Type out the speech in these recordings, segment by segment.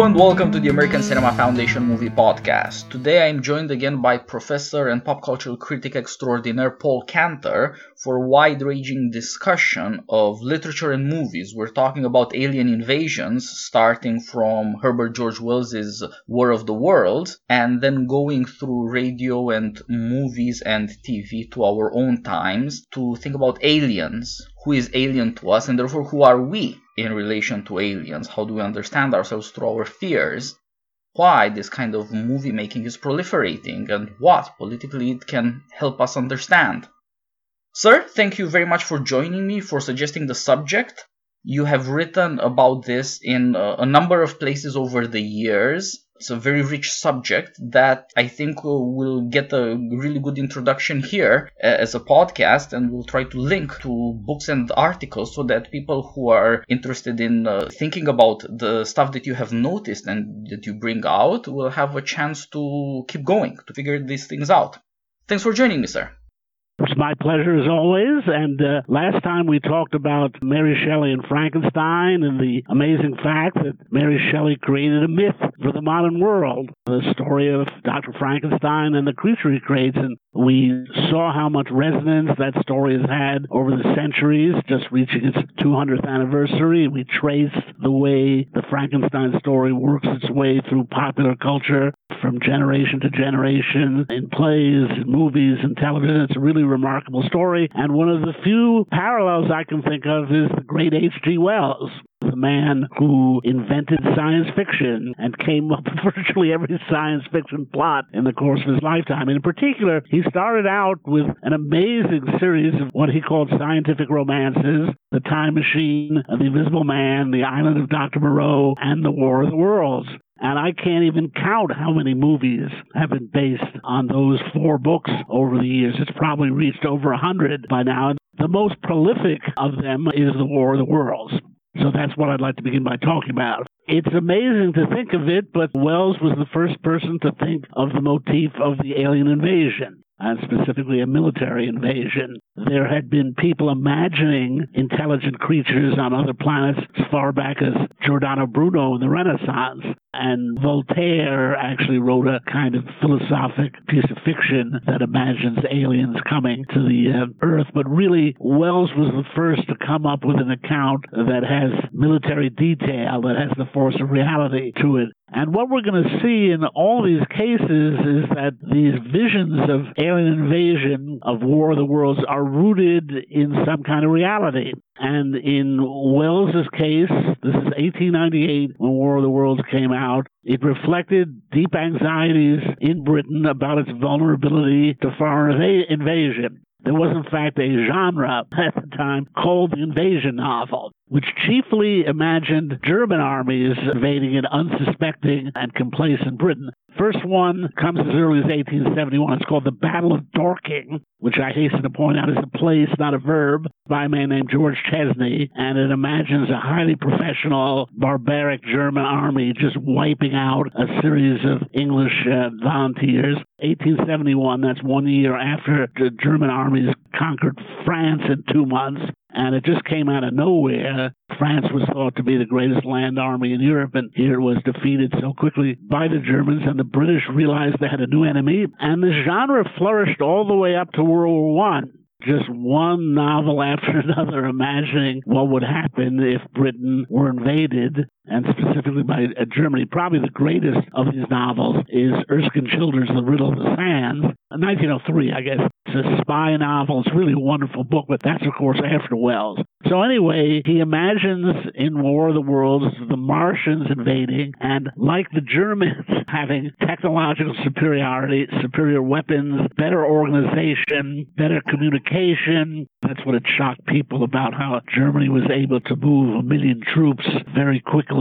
And welcome to the American Cinema Foundation Movie Podcast. Today I am joined again by professor and pop culture critic extraordinaire Paul Cantor for a wide ranging discussion of literature and movies. We're talking about alien invasions, starting from Herbert George Wells's War of the Worlds, and then going through radio and movies and TV to our own times to think about aliens. Who is alien to us, and therefore who are we? In relation to aliens? How do we understand ourselves through our fears? Why this kind of movie making is proliferating and what politically it can help us understand? Sir, thank you very much for joining me, for suggesting the subject. You have written about this in uh, a number of places over the years. It's a very rich subject that I think will get a really good introduction here uh, as a podcast, and we'll try to link to books and articles so that people who are interested in uh, thinking about the stuff that you have noticed and that you bring out will have a chance to keep going to figure these things out. Thanks for joining me, sir. It's my pleasure as always. And uh, last time we talked about Mary Shelley and Frankenstein and the amazing fact that Mary Shelley created a myth for the modern world. The story of Dr. Frankenstein and the creature he creates. And we saw how much resonance that story has had over the centuries, just reaching its 200th anniversary. We traced the way the Frankenstein story works its way through popular culture from generation to generation in plays, in movies, and television. It's a really remarkable story. And one of the few parallels I can think of is the great H.G. Wells, the man who invented science fiction and came up with virtually every science fiction plot in the course of his lifetime. In particular, he started out with an amazing series of what he called scientific romances The Time Machine, The Invisible Man, The Island of Dr. Moreau, and The War of the Worlds. And I can't even count how many movies have been based on those four books over the years. It's probably reached over a hundred by now. The most prolific of them is The War of the Worlds. So that's what I'd like to begin by talking about. It's amazing to think of it, but Wells was the first person to think of the motif of the alien invasion and specifically a military invasion. There had been people imagining intelligent creatures on other planets as far back as Giordano Bruno in the Renaissance. And Voltaire actually wrote a kind of philosophic piece of fiction that imagines aliens coming to the uh, Earth. But really, Wells was the first to come up with an account that has military detail, that has the force of reality to it. And what we're going to see in all these cases is that these visions of alien invasion, of War of the Worlds, are rooted in some kind of reality. And in Wells's case, this is 1898 when War of the Worlds came out. It reflected deep anxieties in Britain about its vulnerability to foreign invasion. There was, in fact, a genre at the time called the invasion novel, which chiefly imagined German armies invading an unsuspecting and complacent Britain. First one comes as early as 1871. It's called The Battle of Dorking, which I hasten to point out is a place, not a verb, by a man named George Chesney, and it imagines a highly professional, barbaric German army just wiping out a series of English uh, volunteers. 1871, that's one year after the German armies conquered France in two months and it just came out of nowhere. France was thought to be the greatest land army in Europe, and here it was defeated so quickly by the Germans, and the British realized they had a new enemy, and the genre flourished all the way up to World War One just one novel after another imagining what would happen if Britain were invaded, and specifically by uh, Germany. Probably the greatest of these novels is Erskine Childers' The Riddle of the Sands, 1903, I guess. It's a spy novel. It's really a wonderful book, but that's, of course, after Wells. So, anyway, he imagines in War of the Worlds the Martians invading, and like the Germans, having technological superiority, superior weapons, better organization, better communication. That's what it shocked people about how Germany was able to move a million troops very quickly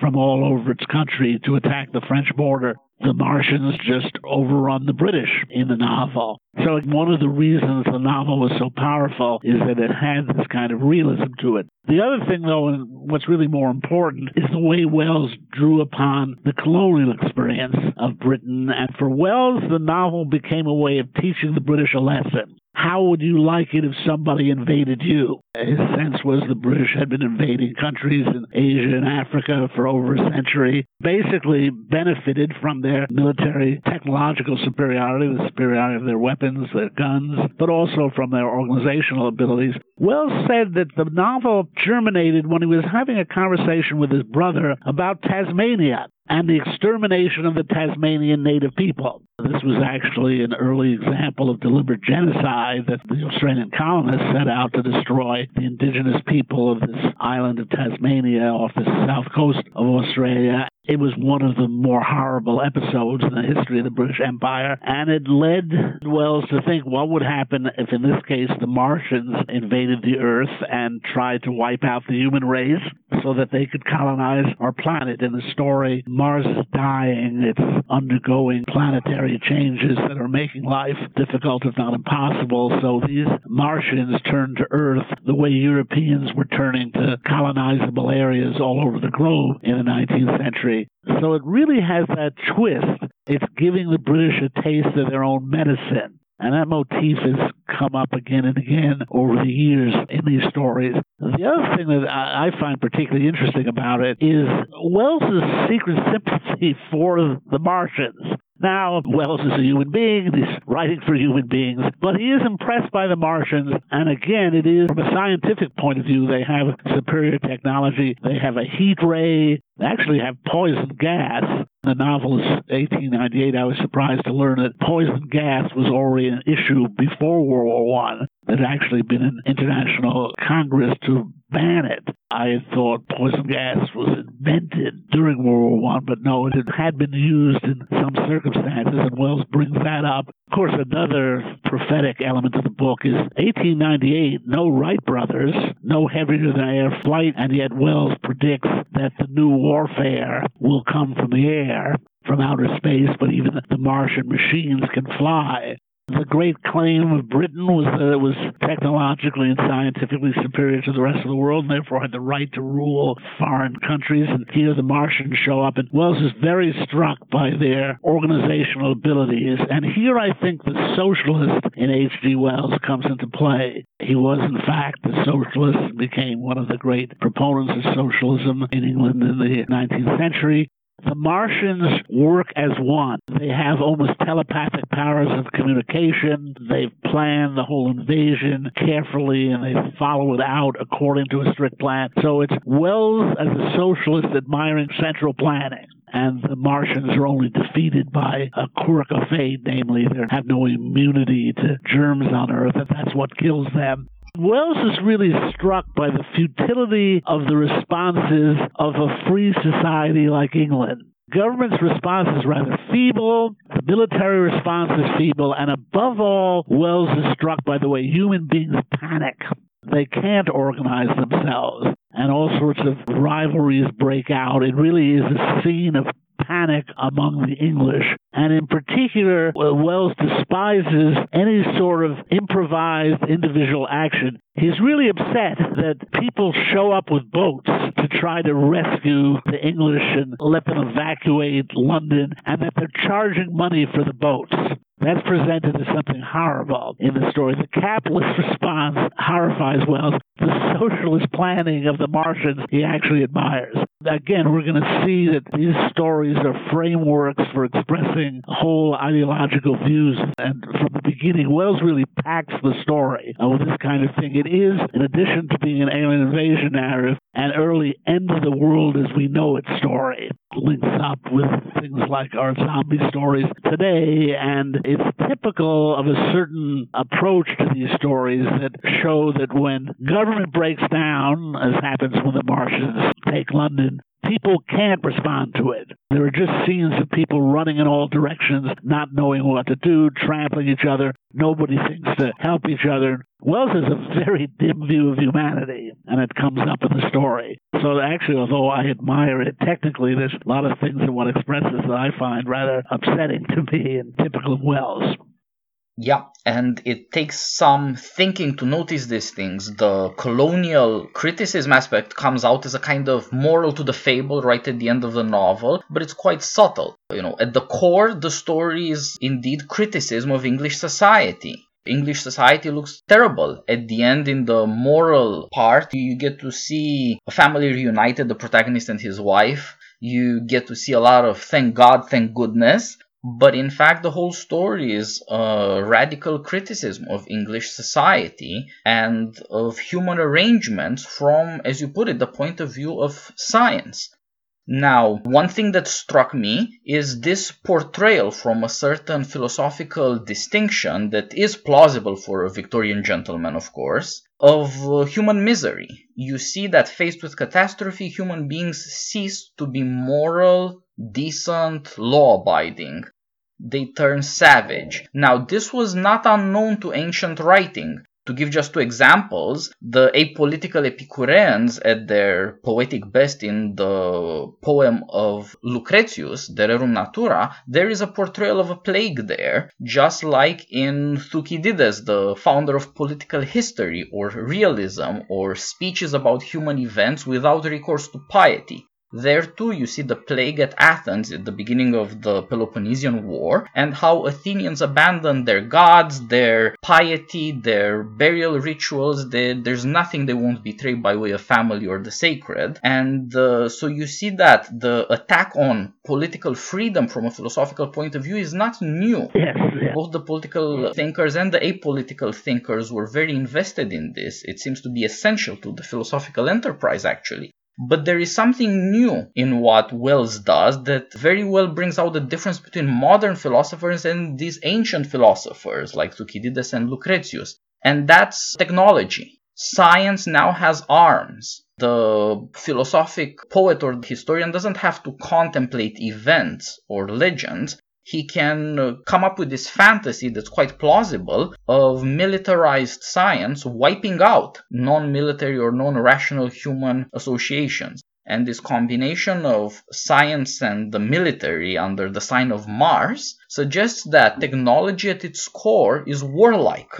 from all over its country to attack the French border the Martians just overrun the British in the novel. So one of the reasons the novel was so powerful is that it had this kind of realism to it. The other thing, though, and what's really more important, is the way Wells drew upon the colonial experience of Britain. And for Wells, the novel became a way of teaching the British a lesson how would you like it if somebody invaded you? His sense was the British had been invading countries in Asia and Africa for over a century, basically benefited from their military technological superiority, the superiority of their weapons, their guns, but also from their organizational abilities. Wells said that the novel germinated when he was having a conversation with his brother about Tasmania and the extermination of the Tasmanian native people. This was actually an early example of deliberate genocide that the Australian colonists set out to destroy the indigenous people of this island of Tasmania off the south coast of Australia. It was one of the more horrible episodes in the history of the British Empire, and it led Wells to think what would happen if, in this case, the Martians invaded the Earth and tried to wipe out the human race so that they could colonize our planet. In the story, Mars is dying, it's undergoing planetary changes that are making life difficult, if not impossible. So these Martians turn to Earth the way Europeans were turning to colonizable areas all over the globe in the 19th century. So it really has that twist. It's giving the British a taste of their own medicine. And that motif has come up again and again over the years in these stories. The other thing that I find particularly interesting about it is Wells's secret sympathy for the Martians. Now, Wells is a human being, he's writing for human beings, but he is impressed by the Martians, and again, it is from a scientific point of view, they have superior technology. They have a heat ray, actually have poison gas. The novel is 1898. I was surprised to learn that poison gas was already an issue before World War One. had actually been an international congress to ban it. I thought poison gas was invented during World War One, but no, it had been used in some circumstances, and Wells brings that up. Of course, another prophetic element of the book is 1898, no Wright brothers, no heavier than air flight, and yet Wells predicts that the new warfare will come from the air from outer space, but even the Martian machines can fly. The great claim of Britain was that it was technologically and scientifically superior to the rest of the world and therefore had the right to rule foreign countries. And here the Martians show up, and Wells is very struck by their organizational abilities. And here I think the socialist in H.G. Wells comes into play. He was, in fact, a socialist and became one of the great proponents of socialism in England in the 19th century. The Martians work as one. They have almost telepathic powers of communication. They've planned the whole invasion carefully and they follow it out according to a strict plan. So it's Wells as a socialist admiring central planning and the Martians are only defeated by a quirk of fate, namely they have no immunity to germs on Earth, and that's what kills them. Wells is really struck by the futility of the responses of a free society like England. Government's response is rather feeble, the military response is feeble, and above all, Wells is struck by the way human beings panic. They can't organize themselves, and all sorts of rivalries break out. It really is a scene of panic among the English. And in particular, uh, Wells despises any sort of improvised individual action. He's really upset that people show up with boats to try to rescue the English and let them evacuate London, and that they're charging money for the boats. That's presented as something horrible in the story. The capitalist response horrifies Wells. The socialist planning of the Martians he actually admires. Again, we're going to see that these stories are frameworks for expressing whole ideological views. And from the beginning, Wells really packs the story with this kind of thing. It is, in addition to being an alien invasion narrative, an early end of the world as we know it story. Links up with things like our zombie stories today, and it's typical of a certain approach to these stories that show that when government breaks down, as happens when the Martians take London, people can't respond to it. There are just scenes of people running in all directions, not knowing what to do, trampling each other. Nobody thinks to help each other. Wells has a very dim view of humanity, and it comes up in the story. So actually, although I admire it, technically there's a lot of things in what expresses that I find rather upsetting to me and typical of Wells. Yeah, and it takes some thinking to notice these things. The colonial criticism aspect comes out as a kind of moral to the fable right at the end of the novel, but it's quite subtle. You know, at the core, the story is indeed criticism of English society. English society looks terrible. At the end, in the moral part, you get to see a family reunited, the protagonist and his wife. You get to see a lot of thank God, thank goodness. But in fact, the whole story is a radical criticism of English society and of human arrangements from, as you put it, the point of view of science. Now, one thing that struck me is this portrayal from a certain philosophical distinction that is plausible for a Victorian gentleman, of course, of uh, human misery. You see that faced with catastrophe, human beings cease to be moral, decent, law abiding. They turn savage. Now, this was not unknown to ancient writing. To give just two examples, the apolitical Epicureans at their poetic best in the poem of Lucretius, De Rerum Natura, there is a portrayal of a plague there, just like in Thucydides, the founder of political history or realism or speeches about human events without recourse to piety. There too you see the plague at Athens at the beginning of the Peloponnesian War and how Athenians abandoned their gods, their piety, their burial rituals. They, there's nothing they won't betray by way of family or the sacred. And uh, so you see that the attack on political freedom from a philosophical point of view is not new. Yes, yes. Both the political thinkers and the apolitical thinkers were very invested in this. It seems to be essential to the philosophical enterprise, actually. But there is something new in what Wells does that very well brings out the difference between modern philosophers and these ancient philosophers like Thucydides and Lucretius. And that's technology. Science now has arms. The philosophic poet or historian doesn't have to contemplate events or legends he can uh, come up with this fantasy that's quite plausible of militarized science wiping out non military or non rational human associations. And this combination of science and the military under the sign of Mars suggests that technology at its core is warlike.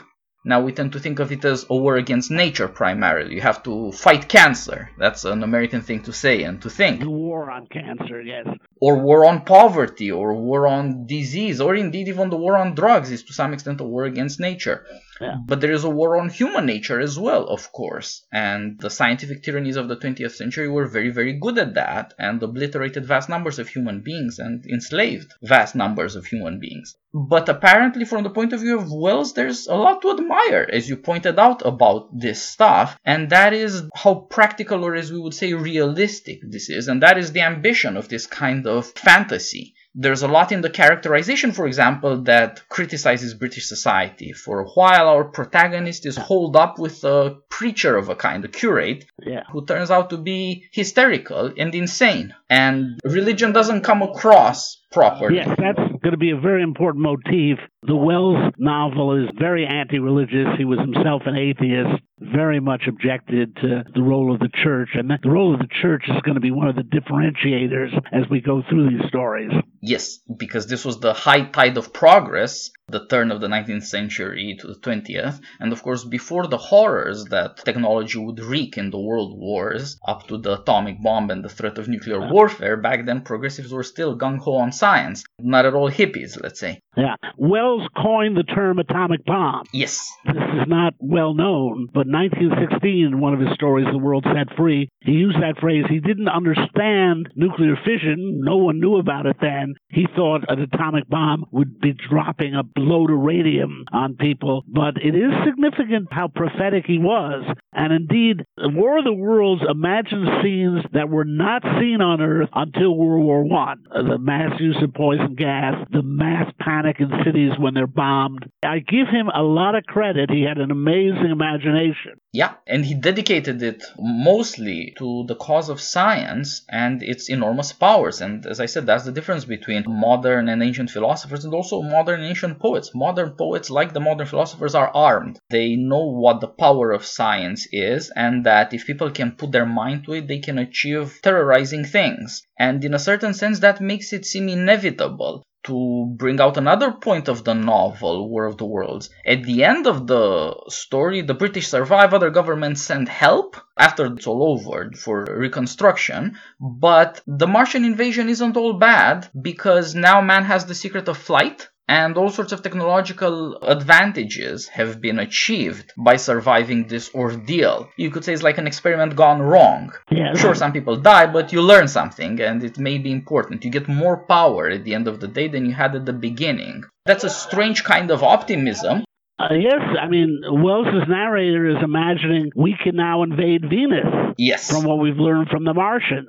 Now we tend to think of it as a war against nature primarily. You have to fight cancer. That's an American thing to say and to think. The war on cancer, yes. Or war on poverty, or war on disease, or indeed even the war on drugs is to some extent a war against nature. Yeah. But there is a war on human nature as well, of course. And the scientific tyrannies of the 20th century were very, very good at that and obliterated vast numbers of human beings and enslaved vast numbers of human beings. But apparently, from the point of view of Wells, there's a lot to admire, as you pointed out about this stuff, and that is how practical, or as we would say, realistic this is, and that is the ambition of this kind of fantasy. There's a lot in the characterization, for example, that criticizes British society. For a while, our protagonist is holed up with a preacher of a kind, a curate, Yeah. who turns out to be hysterical and insane. And religion doesn't come across properly. Yes, that's going to be a very important motif. The Wells novel is very anti religious. He was himself an atheist, very much objected to the role of the church. And the role of the church is going to be one of the differentiators as we go through these stories. Yes, because this was the high tide of progress, the turn of the 19th century to the 20th, and of course before the horrors that technology would wreak in the world wars, up to the atomic bomb and the threat of nuclear warfare, back then progressives were still gung-ho on science, not at all hippies, let's say. Yeah. Wells coined the term atomic bomb. Yes, This is not well known, but 1916, in one of his stories, The World Set Free, he used that phrase. He didn't understand nuclear fission. No one knew about it then. He thought an atomic bomb would be dropping a load of radium on people, but it is significant how prophetic he was. And indeed, War of the Worlds imagined scenes that were not seen on Earth until World War One. The mass use of poison gas, the mass panic in cities when they're bombed. I give him a lot of credit. He had an amazing imagination. Yeah, and he dedicated it mostly to the cause of science and its enormous powers. And as I said, that's the difference between modern and ancient philosophers and also modern and ancient poets. Modern poets, like the modern philosophers, are armed. They know what the power of science is, and that if people can put their mind to it, they can achieve terrorizing things. And in a certain sense, that makes it seem inevitable to bring out another point of the novel, War of the Worlds. At the end of the story, the British survive, other governments send help after it's all over for reconstruction. But the Martian invasion isn't all bad because now man has the secret of flight. And all sorts of technological advantages have been achieved by surviving this ordeal. You could say it's like an experiment gone wrong. Yeah. Sure, some people die, but you learn something, and it may be important. You get more power at the end of the day than you had at the beginning. That's a strange kind of optimism. Uh, yes, I mean, Wells's narrator is imagining we can now invade Venus Yes. from what we've learned from the Martians.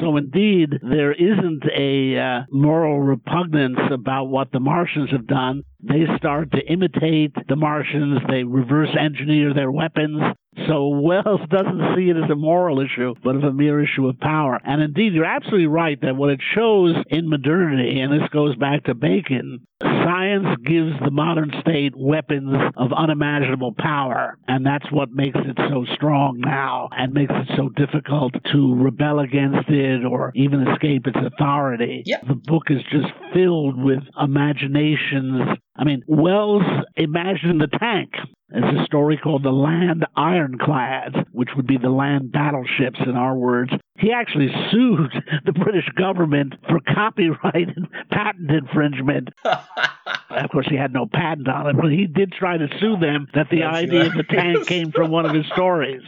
So, indeed, there isn't a uh, moral repugnance about what the Martians have done. They start to imitate the Martians, they reverse engineer their weapons. So, Wells doesn't see it as a moral issue, but of a mere issue of power. And indeed, you're absolutely right that what it shows in modernity, and this goes back to Bacon, science gives the modern state weapons of unimaginable power. And that's what makes it so strong now and makes it so difficult to rebel against it or even escape its authority. Yeah. The book is just filled with imaginations. I mean, Wells imagined the tank. There's a story called The Land Ironclads, which would be the land battleships in our words. He actually sued the British government for copyright and patent infringement. Of course, he had no patent on it, but he did try to sue them that the That's idea of the tank came from one of his stories.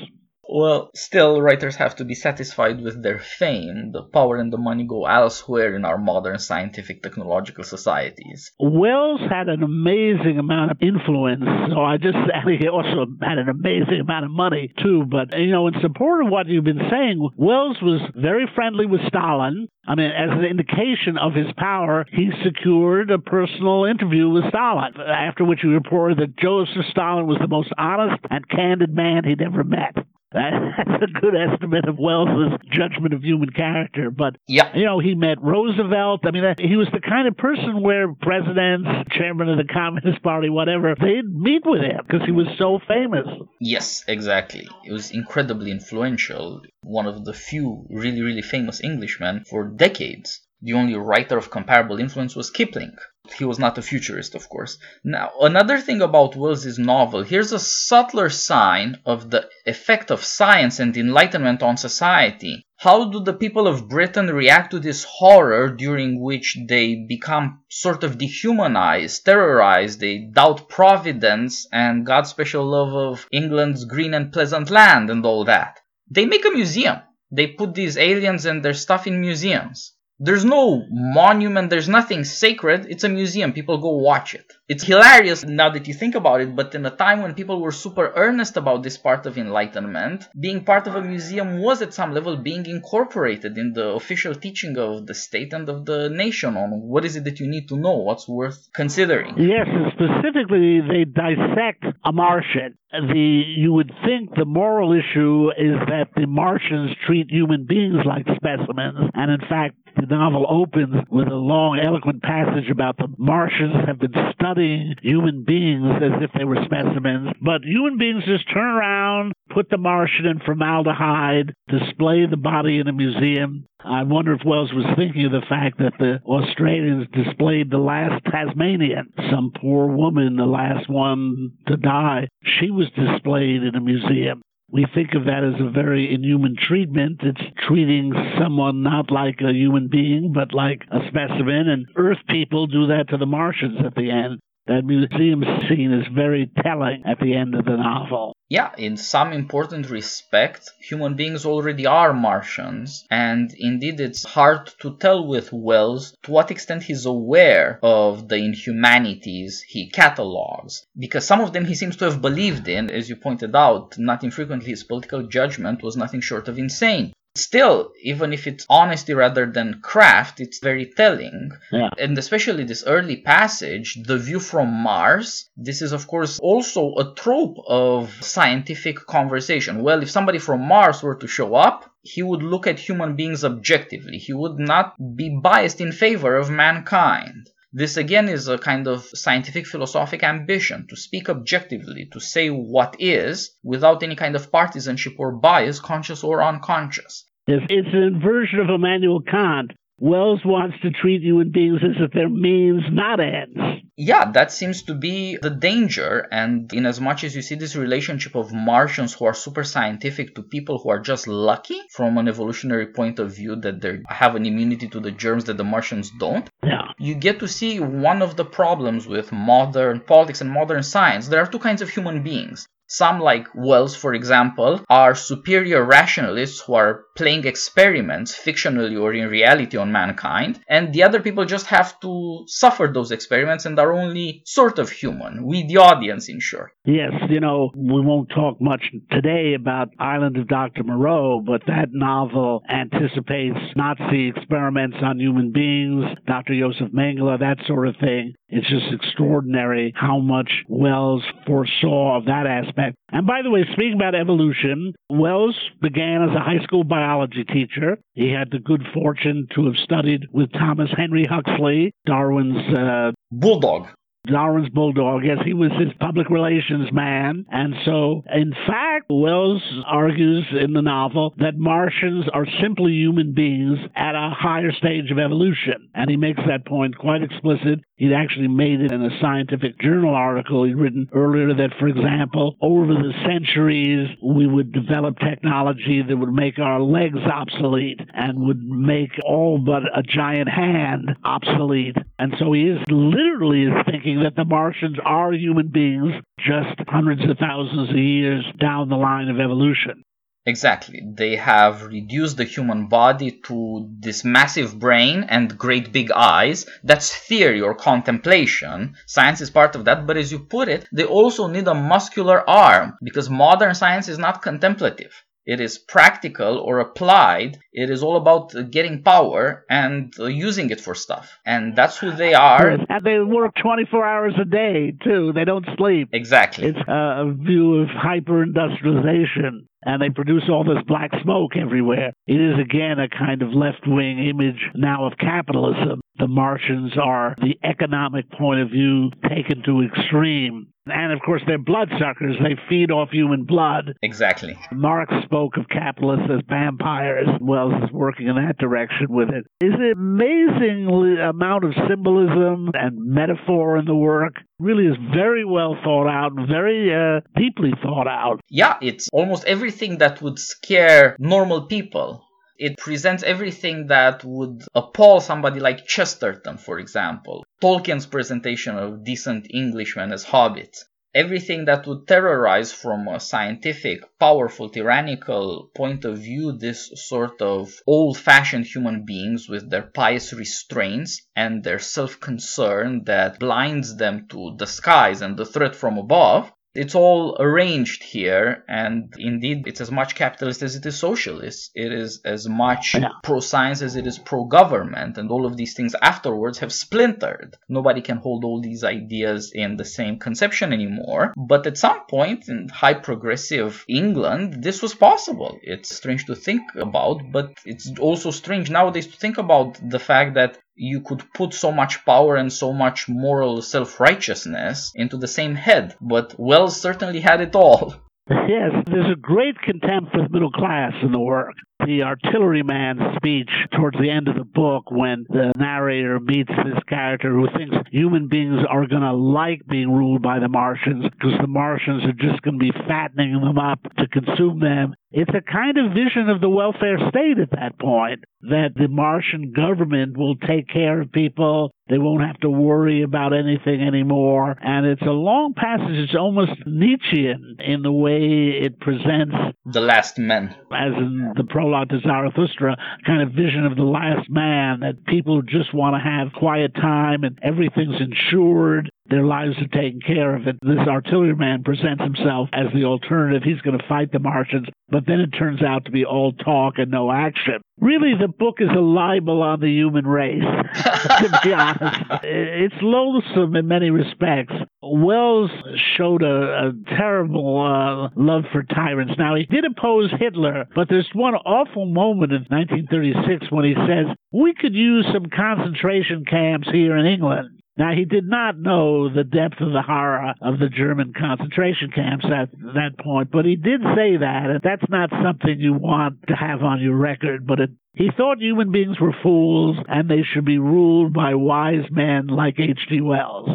Well, still, writers have to be satisfied with their fame. The power and the money go elsewhere in our modern scientific technological societies. Wells had an amazing amount of influence, so I just, and he also had an amazing amount of money too. But, you know, in support of what you've been saying, Wells was very friendly with Stalin. I mean, as an indication of his power, he secured a personal interview with Stalin, after which he reported that Joseph Stalin was the most honest and candid man he'd ever met. That's a good estimate of Wells's judgment of human character. But Yeah. you know, he met Roosevelt. I mean, uh, he was the kind of person where presidents, chairman of the Communist Party, whatever, they'd meet with him because he was so famous. Yes, exactly. It was incredibly influential. One of the few really, really famous Englishmen for decades. The only writer of comparable influence was Kipling. He was not a futurist, of course. Now, another thing about Wells's novel, here's a subtler sign of the effect of science and enlightenment on society. How do the people of Britain react to this horror during which they become sort of dehumanized, terrorized, they doubt providence and God's special love of England's green and pleasant land and all that? They make a museum. They put these aliens and their stuff in museums. There's no monument, there's nothing sacred. It's a museum. People go watch it. It's hilarious now that you think about it, but in a time when people were super earnest about this part of enlightenment, being part of a museum was at some level being incorporated in the official teaching of the state and of the nation on what is it that you need to know, what's worth considering. Yes, and specifically, they dissect a Martian. The you would think the moral issue is that the Martians treat human beings like specimens, and in fact, the novel opens with a long, eloquent passage about the Martians have been studying human beings as if they were specimens, but human beings just turn around, put the Martian in formaldehyde, display the body in a museum. I wonder if Wells was thinking of the fact that the Australians displayed the last Tasmanian, some poor woman, the last one to die. She was displayed in a museum. We think of that as a very inhuman treatment. It's treating someone not like a human being, but like a specimen. And Earth people do that to the Martians at the end. That museum scene is very telling at the end of the novel. Yeah, in some important respect, human beings already are Martians, and indeed it's hard to tell with Wells to what extent he's aware of the inhumanities he catalogs, because some of them he seems to have believed in, as you pointed out, not infrequently his political judgment was nothing short of insane. Still, even if it's honesty rather than craft, it's very telling. Yeah. And especially this early passage, the view from Mars, this is of course also a trope of scientific conversation. Well, if somebody from Mars were to show up, he would look at human beings objectively. He would not be biased in favor of mankind. This again is a kind of scientific philosophic ambition to speak objectively, to say what is, without any kind of partisanship or bias, conscious or unconscious. It's, an inversion of Immanuel Kant. Wells wants to treat human beings as if they're means, not ends. Yeah, that seems to be the danger. And in as much as you see this relationship of Martians who are super scientific to people who are just lucky from an evolutionary point of view that they have an immunity to the germs that the Martians don't, Yeah. you get to see one of the problems with modern politics and modern science. There are two kinds of human beings. Some, like Wells, for example, are superior rationalists who are playing experiments, fictionally or in reality, on mankind, and the other people just have to suffer those experiments and are only sort of human. We, the audience, in short. Yes, you know, we won't talk much today about Island of Dr. Moreau, but that novel anticipates Nazi experiments on human beings, Dr. Josef Mengele, that sort of thing. It's just extraordinary how much Wells foresaw of that aspect. And by the way, speaking about evolution, Wells began as a high school biology teacher. He had the good fortune to have studied with Thomas Henry Huxley, Darwin's uh, bulldog. Darwin's bulldog. Yes, he was his public relations man. And so, in fact, Wells argues in the novel that Martians are simply human beings at a higher stage of evolution. And he makes that point quite explicit He'd actually made it in a scientific journal article he'd written earlier that, for example, over the centuries, we would develop technology that would make our legs obsolete and would make all but a giant hand obsolete. And so he is literally thinking that the Martians are human beings just hundreds of thousands of years down the line of evolution. Exactly. They have reduced the human body to this massive brain and great big eyes. That's theory or contemplation. Science is part of that, but as you put it, they also need a muscular arm because modern science is not contemplative. It is practical or applied. It is all about getting power and uh, using it for stuff. And that's who they are. And they work 24 hours a day, too. They don't sleep. Exactly. It's a view of hyper industrialization and they produce all this black smoke everywhere. It is again a kind of left wing image now of capitalism. The Martians are the economic point of view taken to extreme. And of course, they're bloodsuckers. They feed off human blood. Exactly. Marx spoke of capitalists as vampires. Wells is working in that direction with it. Is an amazing amount of symbolism and metaphor in the work. Really is very well thought out, very uh, deeply thought out. Yeah, it's almost everything that would scare normal people. It presents everything that would appall somebody like Chesterton, for example. Tolkien's presentation of decent Englishmen as hobbits. Everything that would terrorize from a scientific, powerful, tyrannical point of view this sort of old fashioned human beings with their pious restraints and their self concern that blinds them to the skies and the threat from above it's all arranged here, and indeed, it's as much capitalist as it is socialist. It is as much yeah. pro science as it is pro government, and all of these things afterwards have splintered. Nobody can hold all these ideas in the same conception anymore. But at some point in high progressive England, this was possible. It's strange to think about, but it's also strange nowadays to think about the fact that you could put so much power and so much moral self-righteousness into the same head, but Wells certainly had it all. Yes, there's a great contempt for the middle class in the work. The artilleryman's speech towards the end of the book, when the narrator meets this character who thinks human beings are going to like being ruled by the Martians because the Martians are just going to be fattening them up to consume them. It's a kind of vision of the welfare state at that point that the Martian government will take care of people. They won't have to worry about anything anymore. And it's a long passage. It's almost Nietzschean in the way it presents the last man, As in the prologue to Zarathustra, kind of vision of the last man that people just want to have quiet time and everything's insured their lives are taken care of. And this artilleryman presents himself as the alternative. He's going to fight the Martians, but then it turns out to be all talk and no action. Really, the book is a libel on the human race, to be honest. It's loathsome in many respects. Wells showed a, a terrible uh, love for tyrants. Now, he did oppose Hitler, but there's one awful moment in 1936 when he says, We could use some concentration camps here in England. Now, he did not know the depth of the horror of the German concentration camps at that point, but he did say that, and that's not something you want to have on your record, but it, he thought human beings were fools and they should be ruled by wise men like H.G. Wells.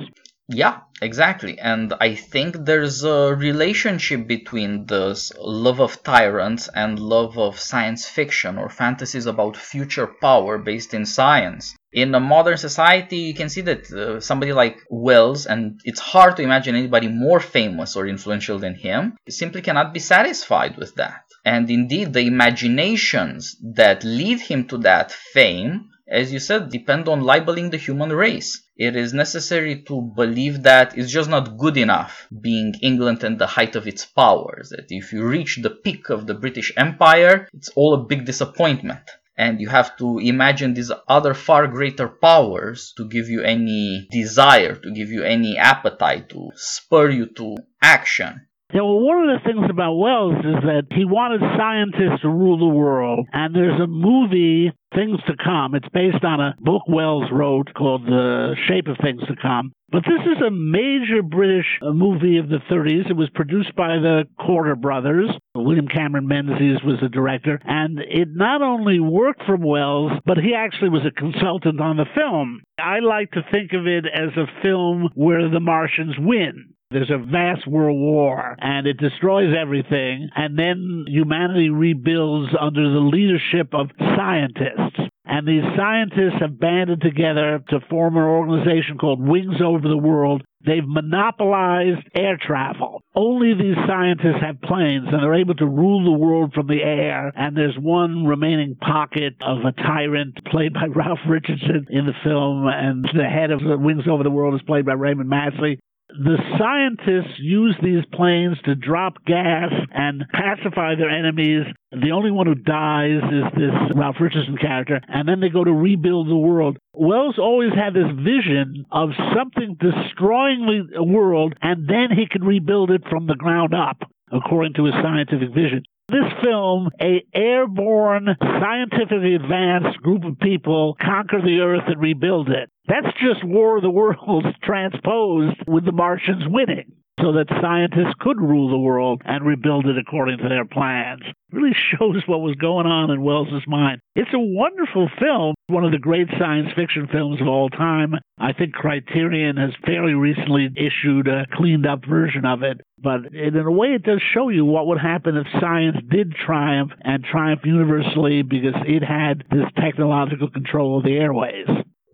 Yeah, exactly. And I think there's a relationship between this love of tyrants and love of science fiction or fantasies about future power based in science. In a modern society, you can see that uh, somebody like Wells, and it's hard to imagine anybody more famous or influential than him, simply cannot be satisfied with that. And indeed, the imaginations that lead him to that fame as you said, depend on libeling the human race. It is necessary to believe that it's just not good enough being England and the height of its powers. That if you reach the peak of the British Empire, it's all a big disappointment. And you have to imagine these other far greater powers to give you any desire, to give you any appetite, to spur you to action. Yeah, well, one of the things about Wells is that he wanted scientists to rule the world, and there's a movie, Things to Come. It's based on a book Wells wrote called The Shape of Things to Come. But this is a major British uh, movie of the 30s. It was produced by the Korda brothers. William Cameron Menzies was the director, and it not only worked from Wells, but he actually was a consultant on the film. I like to think of it as a film where the Martians win. There's a vast world war and it destroys everything. And then humanity rebuilds under the leadership of scientists. And these scientists have banded together to form an organization called Wings Over the World. They've monopolized air travel. Only these scientists have planes and they're able to rule the world from the air. And there's one remaining pocket of a tyrant played by Ralph Richardson in the film. And the head of Wings Over the World is played by Raymond Massey the scientists use these planes to drop gas and pacify their enemies. The only one who dies is this Ralph Richardson character, and then they go to rebuild the world. Wells always had this vision of something destroying the world, and then he could rebuild it from the ground up, according to his scientific vision. This film, a airborne, scientifically advanced group of people conquer the earth and rebuild it. That's just War of the Worlds transposed with the Martians winning so that scientists could rule the world and rebuild it according to their plans. It really shows what was going on in Wells's mind. It's a wonderful film, one of the great science fiction films of all time. I think Criterion has fairly recently issued a cleaned up version of it. But in a way, it does show you what would happen if science did triumph and triumph universally because it had this technological control of the airways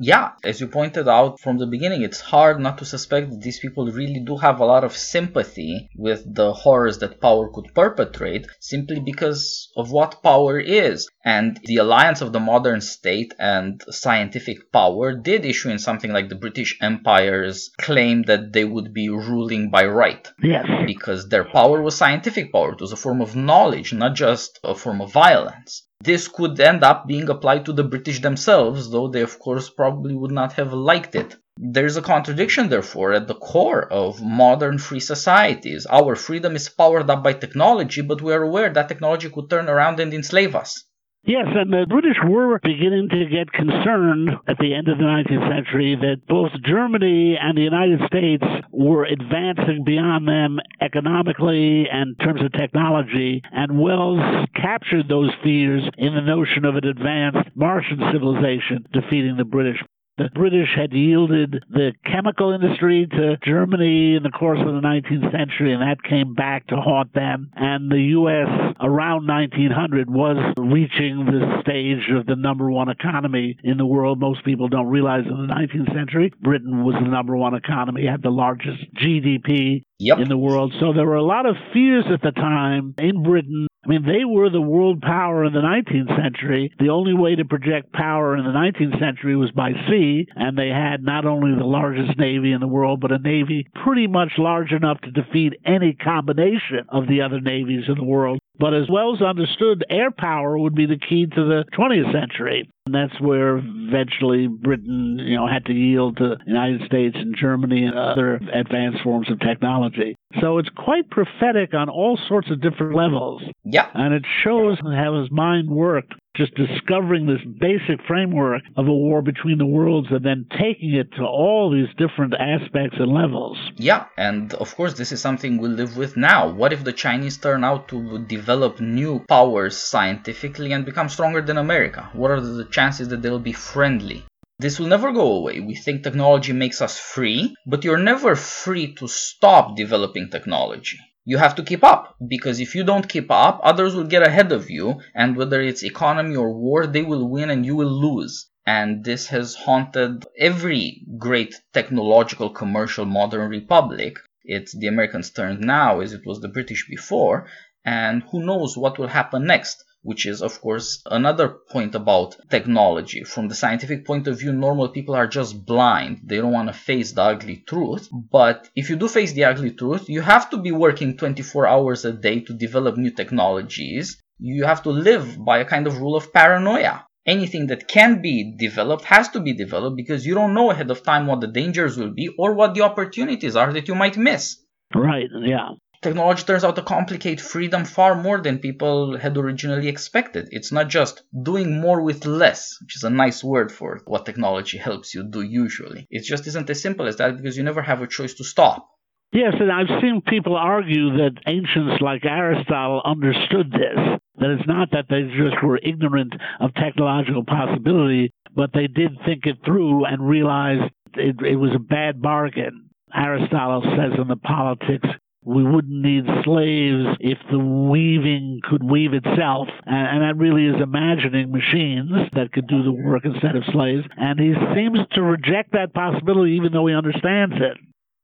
yeah, as you pointed out from the beginning, it's hard not to suspect that these people really do have a lot of sympathy with the horrors that power could perpetrate simply because of what power is. And the alliance of the modern state and scientific power did issue in something like the British Empire's claim that they would be ruling by right. Yes. Because their power was scientific power. It was a form of knowledge, not just a form of violence. This could end up being applied to the British themselves, though they of course probably would not have liked it. There's a contradiction, therefore, at the core of modern free societies. Our freedom is powered up by technology, but we are aware that technology could turn around and enslave us. Yes, and the British were beginning to get concerned at the end of the 19th century that both Germany and the United States were advancing beyond them economically and in terms of technology, and Wells captured those fears in the notion of an advanced Martian civilization defeating the British. The British had yielded the chemical industry to Germany in the course of the 19th century, and that came back to haunt them. And the U.S. around 1900 was reaching the stage of the number one economy in the world. Most people don't realize in the 19th century, Britain was the number one economy, had the largest GDP yep. in the world. So there were a lot of fears at the time in Britain. I mean, they were the world power in the 19th century. The only way to project power in the 19th century was by sea, and they had not only the largest navy in the world, but a navy pretty much large enough to defeat any combination of the other navies in the world. But as Wells understood, air power would be the key to the 20th century. And that's where eventually Britain, you know, had to yield to the United States and Germany and other advanced forms of technology. So it's quite prophetic on all sorts of different levels. Yeah. And it shows how his mind worked just discovering this basic framework of a war between the worlds and then taking it to all these different aspects and levels. Yeah, and of course, this is something we live with now. What if the Chinese turn out to develop new powers scientifically and become stronger than America? What are the chances that they'll be friendly? This will never go away. We think technology makes us free, but you're never free to stop developing technology you have to keep up because if you don't keep up others will get ahead of you and whether it's economy or war they will win and you will lose And this has haunted every great technological commercial modern republic. It's the Americans' turn now as it was the British before. And who knows what will happen next? Which is, of course, another point about technology. From the scientific point of view, normal people are just blind. They don't want to face the ugly truth. But if you do face the ugly truth, you have to be working 24 hours a day to develop new technologies. You have to live by a kind of rule of paranoia. Anything that can be developed has to be developed because you don't know ahead of time what the dangers will be or what the opportunities are that you might miss. Right, yeah technology turns out to complicate freedom far more than people had originally expected. It's not just doing more with less, which is a nice word for what technology helps you do usually. It just isn't as simple as that because you never have a choice to stop. Yes, and I've seen people argue that ancients like Aristotle understood this. That it's not that they just were ignorant of technological possibility, but they did think it through and realized it, it was a bad bargain. Aristotle says in the Politics we wouldn't need slaves if the weaving could weave itself. And, and, that really is imagining machines that could do the work instead of slaves. And he seems to reject that possibility even though he understands it.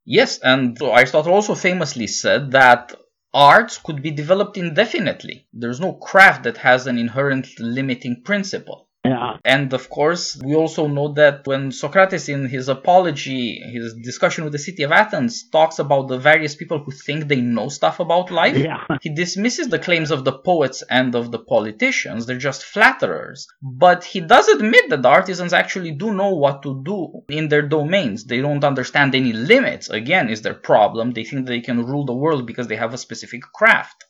Yes, and Aristotle also famously said that arts could be developed indefinitely. There's no craft that has an inherent limiting principle. Yeah. And of course, we also know that when Socrates, in his apology, his discussion with the city of Athens, talks about the various people who think they know stuff about life, yeah. he dismisses the claims of the poets and of the politicians. They're just flatterers. But he does admit that the artisans actually do know what to do in their domains. They don't understand any limits. Again, is their problem. They think they can rule the world because they have a specific craft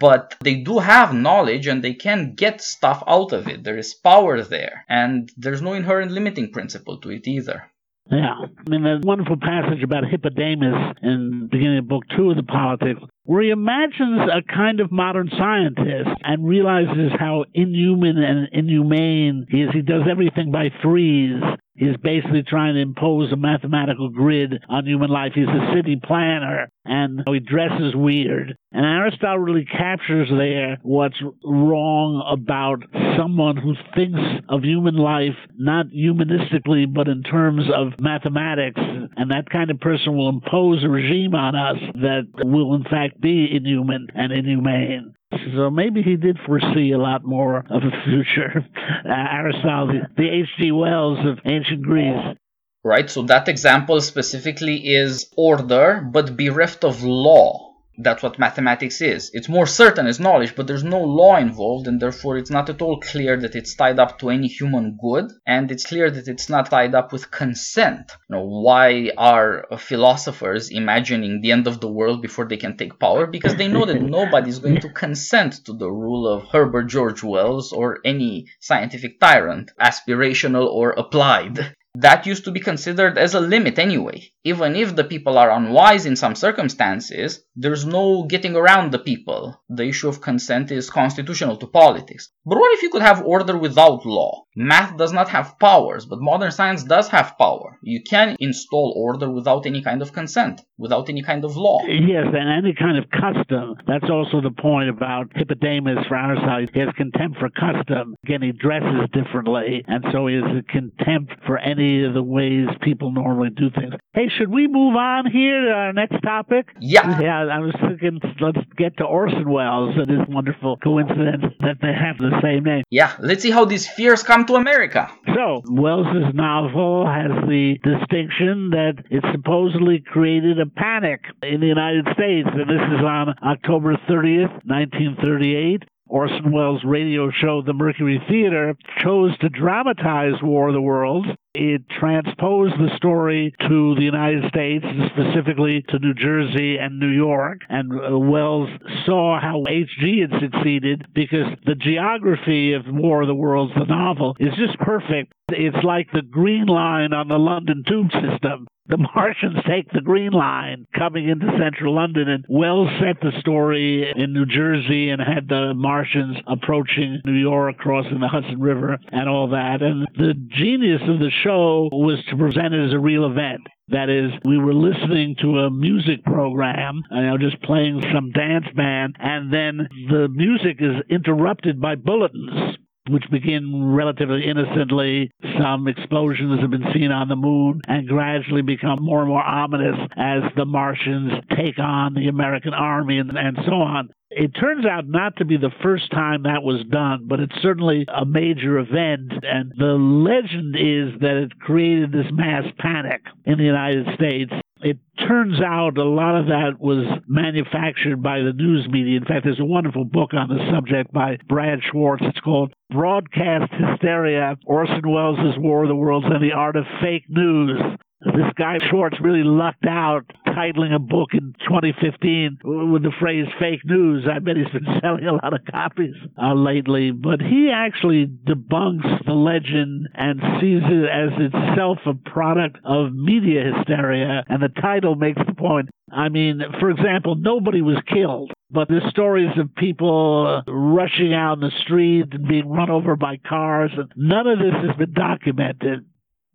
but they do have knowledge and they can get stuff out of it. There is power there, and there's no inherent limiting principle to it either. Yeah. I mean, a wonderful passage about Hippodamus in the beginning of book two of the Politics, where he imagines a kind of modern scientist and realizes how inhuman and inhumane he is. He does everything by threes. He's basically trying to impose a mathematical grid on human life. He's a city planner and he dresses weird. And Aristotle really captures there what's wrong about someone who thinks of human life not humanistically but in terms of mathematics. And that kind of person will impose a regime on us that will in fact be inhuman and inhumane. So maybe he did foresee a lot more of a future. Uh, Aristotle, the H.G. Wells of ancient Greece. Right, so that example specifically is order, but bereft of law that's what mathematics is. It's more certain as knowledge, but there's no law involved, and therefore it's not at all clear that it's tied up to any human good, and it's clear that it's not tied up with consent. You know, why are philosophers imagining the end of the world before they can take power? Because they know that nobody's going to consent to the rule of Herbert George Wells or any scientific tyrant, aspirational or applied that used to be considered as a limit anyway. Even if the people are unwise in some circumstances, there's no getting around the people. The issue of consent is constitutional to politics. But what if you could have order without law? Math does not have powers, but modern science does have power. You can install order without any kind of consent, without any kind of law. Yes, and any kind of custom. That's also the point about Hippodamus for our side. Has contempt for custom. Again, he dresses differently, and so he has a contempt for any of the ways people normally do things. Hey, should we move on here to our next topic? Yeah. Yeah, I was thinking let's get to Orson Welles and this wonderful coincidence that they have the same name. Yeah, let's see how these fears come to America. So, Wells's novel has the distinction that it supposedly created a panic in the United States, and this is on October 30th, 1938. Orson Welles' radio show, The Mercury Theater, chose to dramatize War of the Worlds. It transposed the story to the United States, specifically to New Jersey and New York. And uh, Welles saw how H.G. had succeeded because the geography of War of the Worlds, the novel, is just perfect. It's like the green line on the London tube system the Martians take the Green Line coming into central London, and Welles set the story in New Jersey and had the Martians approaching New York, crossing the Hudson River, and all that. And the genius of the show was to present it as a real event. That is, we were listening to a music program, you know, just playing some dance band, and then the music is interrupted by bulletins which begin relatively innocently. Some explosions have been seen on the moon and gradually become more and more ominous as the Martians take on the American army and, and so on. It turns out not to be the first time that was done, but it's certainly a major event. And the legend is that it created this mass panic in the United States. It turns out a lot of that was manufactured by the news media. In fact, there's a wonderful book on the subject by Brad Schwartz. It's called Broadcast Hysteria Orson Welles' War of the Worlds and the Art of Fake News. This guy Schwartz really lucked out titling a book in 2015 with the phrase fake news. I bet he's been selling a lot of copies uh, lately. But he actually debunks the legend and sees it as itself a product of media hysteria. And the title makes the point. I mean, for example, nobody was killed. But the stories of people rushing out in the street and being run over by cars, and none of this has been documented.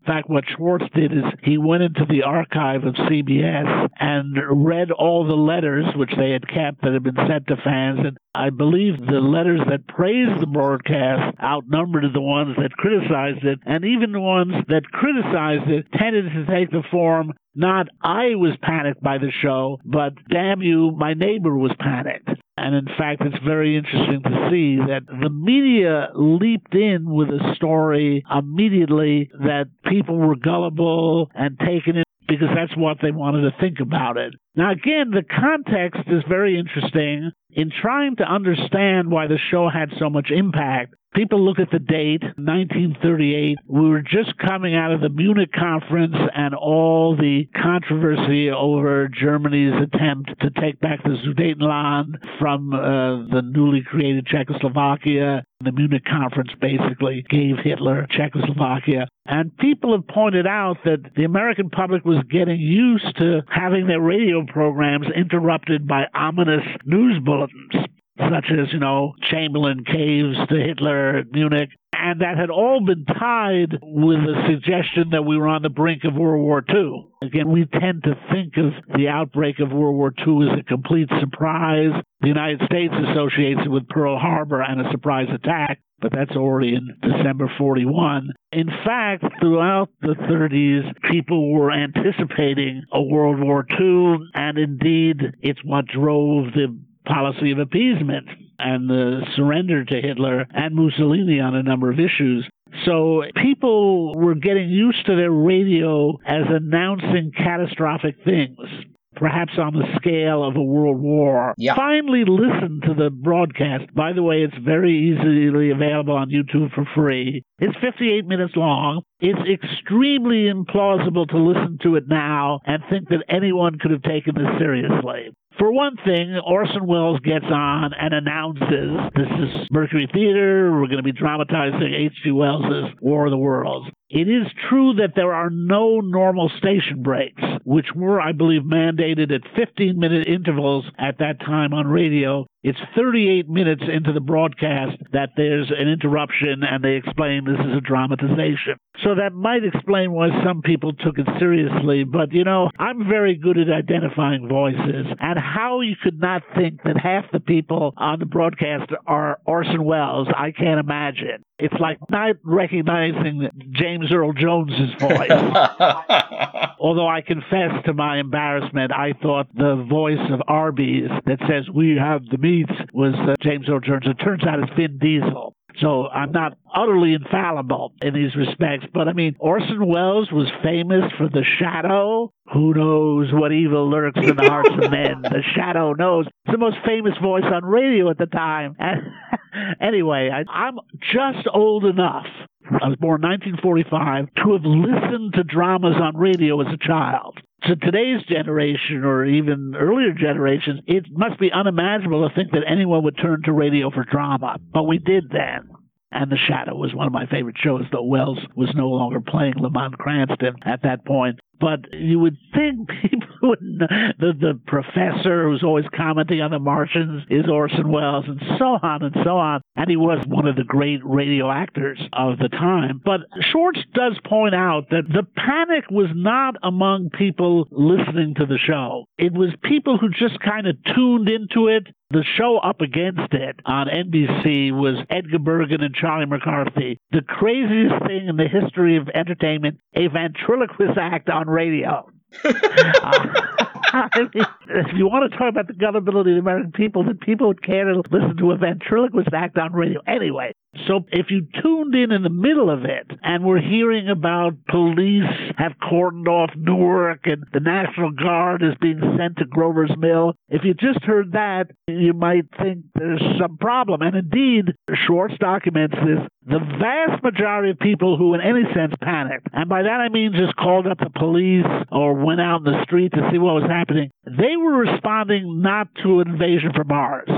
In fact, what Schwartz did is he went into the archive of CBS and read all the letters which they had kept that had been sent to fans. And I believe the letters that praised the broadcast outnumbered the ones that criticized it. And even the ones that criticized it tended to take the form not I was panicked by the show, but damn you, my neighbor was panicked. And in fact, it's very interesting to see that the media leaped in with a story immediately that people were gullible and taken in because that's what they wanted to think about it. Now, again, the context is very interesting in trying to understand why the show had so much impact. People look at the date, 1938. We were just coming out of the Munich conference and all the controversy over Germany's attempt to take back the Sudetenland from uh, the newly created Czechoslovakia. The Munich conference basically gave Hitler Czechoslovakia. And people have pointed out that the American public was getting used to having their radio programs interrupted by ominous news bulletins such as, you know, Chamberlain caves to Hitler at Munich. And that had all been tied with the suggestion that we were on the brink of World War II. Again, we tend to think of the outbreak of World War II as a complete surprise. The United States associates it with Pearl Harbor and a surprise attack, but that's already in December 41. In fact, throughout the 30s, people were anticipating a World War II, and indeed, it's what drove the policy of appeasement and the surrender to Hitler and Mussolini on a number of issues. So people were getting used to their radio as announcing catastrophic things perhaps on the scale of a world war. Yeah. Finally, listen to the broadcast. By the way, it's very easily available on YouTube for free. It's 58 minutes long. It's extremely implausible to listen to it now and think that anyone could have taken this seriously. For one thing, Orson Welles gets on and announces this is Mercury Theater. We're going to be dramatizing H.G. Wells' War of the Worlds. It is true that there are no normal station breaks, which were, I believe, mandated at 15 minute intervals at that time on radio. It's 38 minutes into the broadcast that there's an interruption and they explain this is a dramatization. So that might explain why some people took it seriously. But, you know, I'm very good at identifying voices and how you could not think that half the people on the broadcast are Orson Welles, I can't imagine. It's like not recognizing James Earl Jones's voice. Although I confess to my embarrassment, I thought the voice of Arby's that says "We have the meats" was uh, James Earl Jones. It turns out it's Vin Diesel. So I'm not utterly infallible in these respects. But I mean, Orson Welles was famous for The Shadow. Who knows what evil lurks in the hearts of men? The Shadow knows. It's the most famous voice on radio at the time. And anyway, I, I'm just old enough. I was born 1945 to have listened to dramas on radio as a child to today's generation or even earlier generations, it must be unimaginable to think that anyone would turn to radio for drama. But we did then. And The Shadow was one of my favorite shows, though Welles was no longer playing Lamont Cranston at that point. But you would think people would. The, the professor who's always commenting on the Martians is Orson Welles, and so on and so on. And he was one of the great radio actors of the time. But Schwartz does point out that the panic was not among people listening to the show. It was people who just kind of tuned into it The show up against it on NBC was Edgar Bergen and Charlie McCarthy. The craziest thing in the history of entertainment, a ventriloquist act on radio. uh, if you want to talk about the gullibility of the American people, then people would care to listen to a ventriloquist act on radio. Anyway, so if you tuned in in the middle of it and were hearing about police have cordoned off Newark and the National Guard is being sent to Grover's Mill, if you just heard that, you might think there's some problem. And indeed, Schwartz documents this. The vast majority of people who in any sense panicked, and by that I mean just called up the police or went out in the street to see what was happening, they were responding not to an invasion from Mars.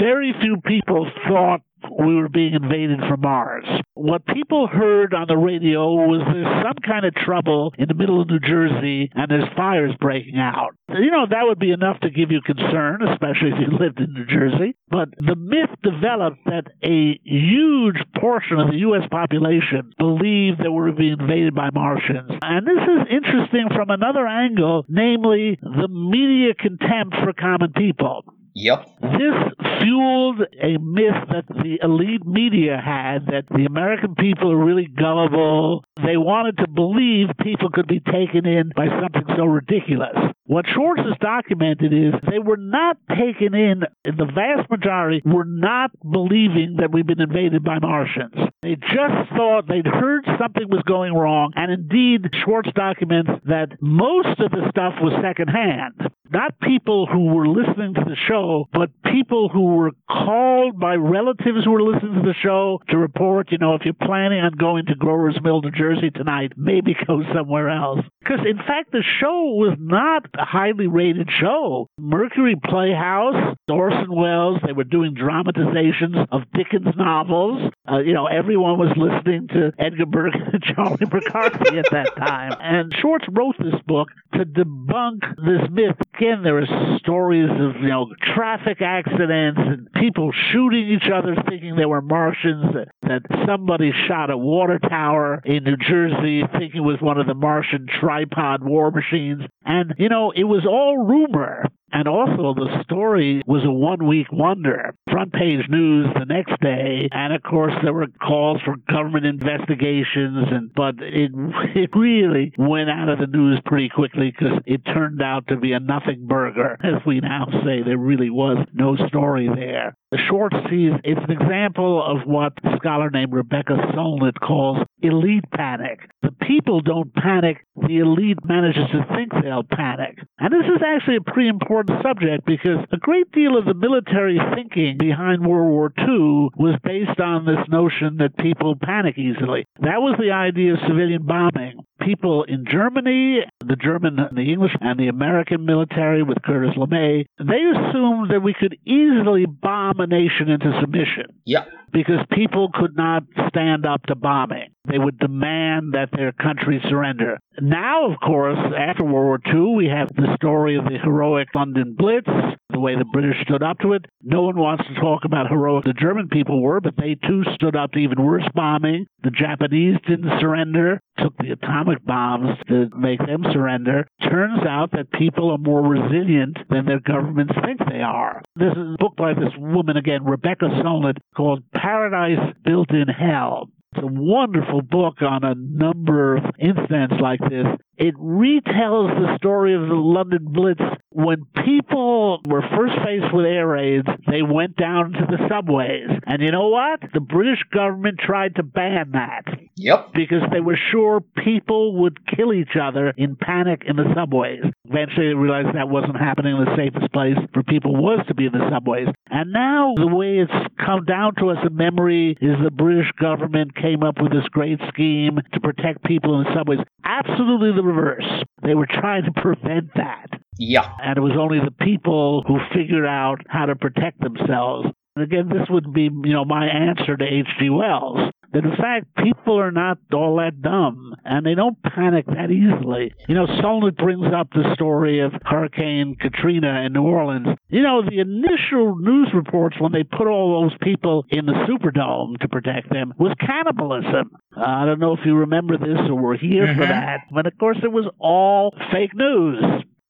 Very few people thought we were being invaded from Mars. What people heard on the radio was there's some kind of trouble in the middle of New Jersey and there's fires breaking out. You know, that would be enough to give you concern, especially if you lived in New Jersey. But the myth developed that a huge portion of the U.S. population believed that we were being invaded by Martians. And this is interesting from another angle, namely the media contempt for common people. Yep. This fueled a myth that the elite media had that the American people are really gullible. They wanted to believe people could be taken in by something so ridiculous. What Schwartz has documented is they were not taken in, the vast majority, were not believing that we've been invaded by Martians. They just thought they'd heard something was going wrong, and indeed, Schwartz documents that most of the stuff was secondhand. Not people who were listening to the show, but people who were called by relatives who were listening to the show to report, you know, if you're planning on going to Grover's Mill, New Jersey tonight, maybe go somewhere else. Because, in fact, the show was not a highly rated show. Mercury Playhouse, Orson Welles, they were doing dramatizations of Dickens novels. Uh, you know, everyone was listening to Edgar Bergen and Charlie McCarthy at that time. And Schwartz wrote this book to debunk this myth. Again, there are stories of, you know, traffic accidents and people shooting each other thinking they were Martians, that, that somebody shot a water tower in New Jersey thinking it was one of the Martian tripod war machines. And, you know, it was all rumor. And also, the story was a one week wonder. Front page news the next day. And of course, there were calls for government investigations. And, but it, it really went out of the news pretty quickly because it turned out to be a nothing burger. As we now say, there really was no story there. The short sees it's an example of what a scholar named Rebecca Solnit calls elite panic. The people don't panic, the elite manages to think they'll panic. And this is actually a pretty important subject because a great deal of the military thinking behind World War II was based on this notion that people panic easily. That was the idea of civilian bombing people in Germany, the German, the English, and the American military with Curtis LeMay, they assumed that we could easily bomb a nation into submission. Yeah. Because people could not stand up to bombing. They would demand that their country surrender. Now, of course, after World War II, we have the story of the heroic London Blitz, the way the British stood up to it. No one wants to talk about heroic the German people were, but they too stood up to even worse bombing. The Japanese didn't surrender, took the atomic bombs to make them surrender. Turns out that people are more resilient than their governments think they are. This is a book by this woman again, Rebecca Solnit, called Paradise Built in Hell. It's a wonderful book on a number of incidents like this. It retells the story of the London Blitz when people were first faced with air raids, they went down to the subways. And you know what? The British government tried to ban that. Yep. Because they were sure people would kill each other in panic in the subways. Eventually they realized that wasn't happening. The safest place for people was to be in the subways. And now the way it's come down to us in memory is the British government came up with this great scheme to protect people in the subways. Absolutely the reverse. They were trying to prevent that. Yeah. And it was only the people who figured out how to protect themselves. And again, this would be, you know, my answer to H.G. Wells. That in fact, people are not all that dumb, and they don't panic that easily. You know, Solnit brings up the story of Hurricane Katrina in New Orleans. You know, the initial news reports when they put all those people in the Superdome to protect them was cannibalism. Uh, I don't know if you remember this or were here mm-hmm. for that, but of course it was all fake news.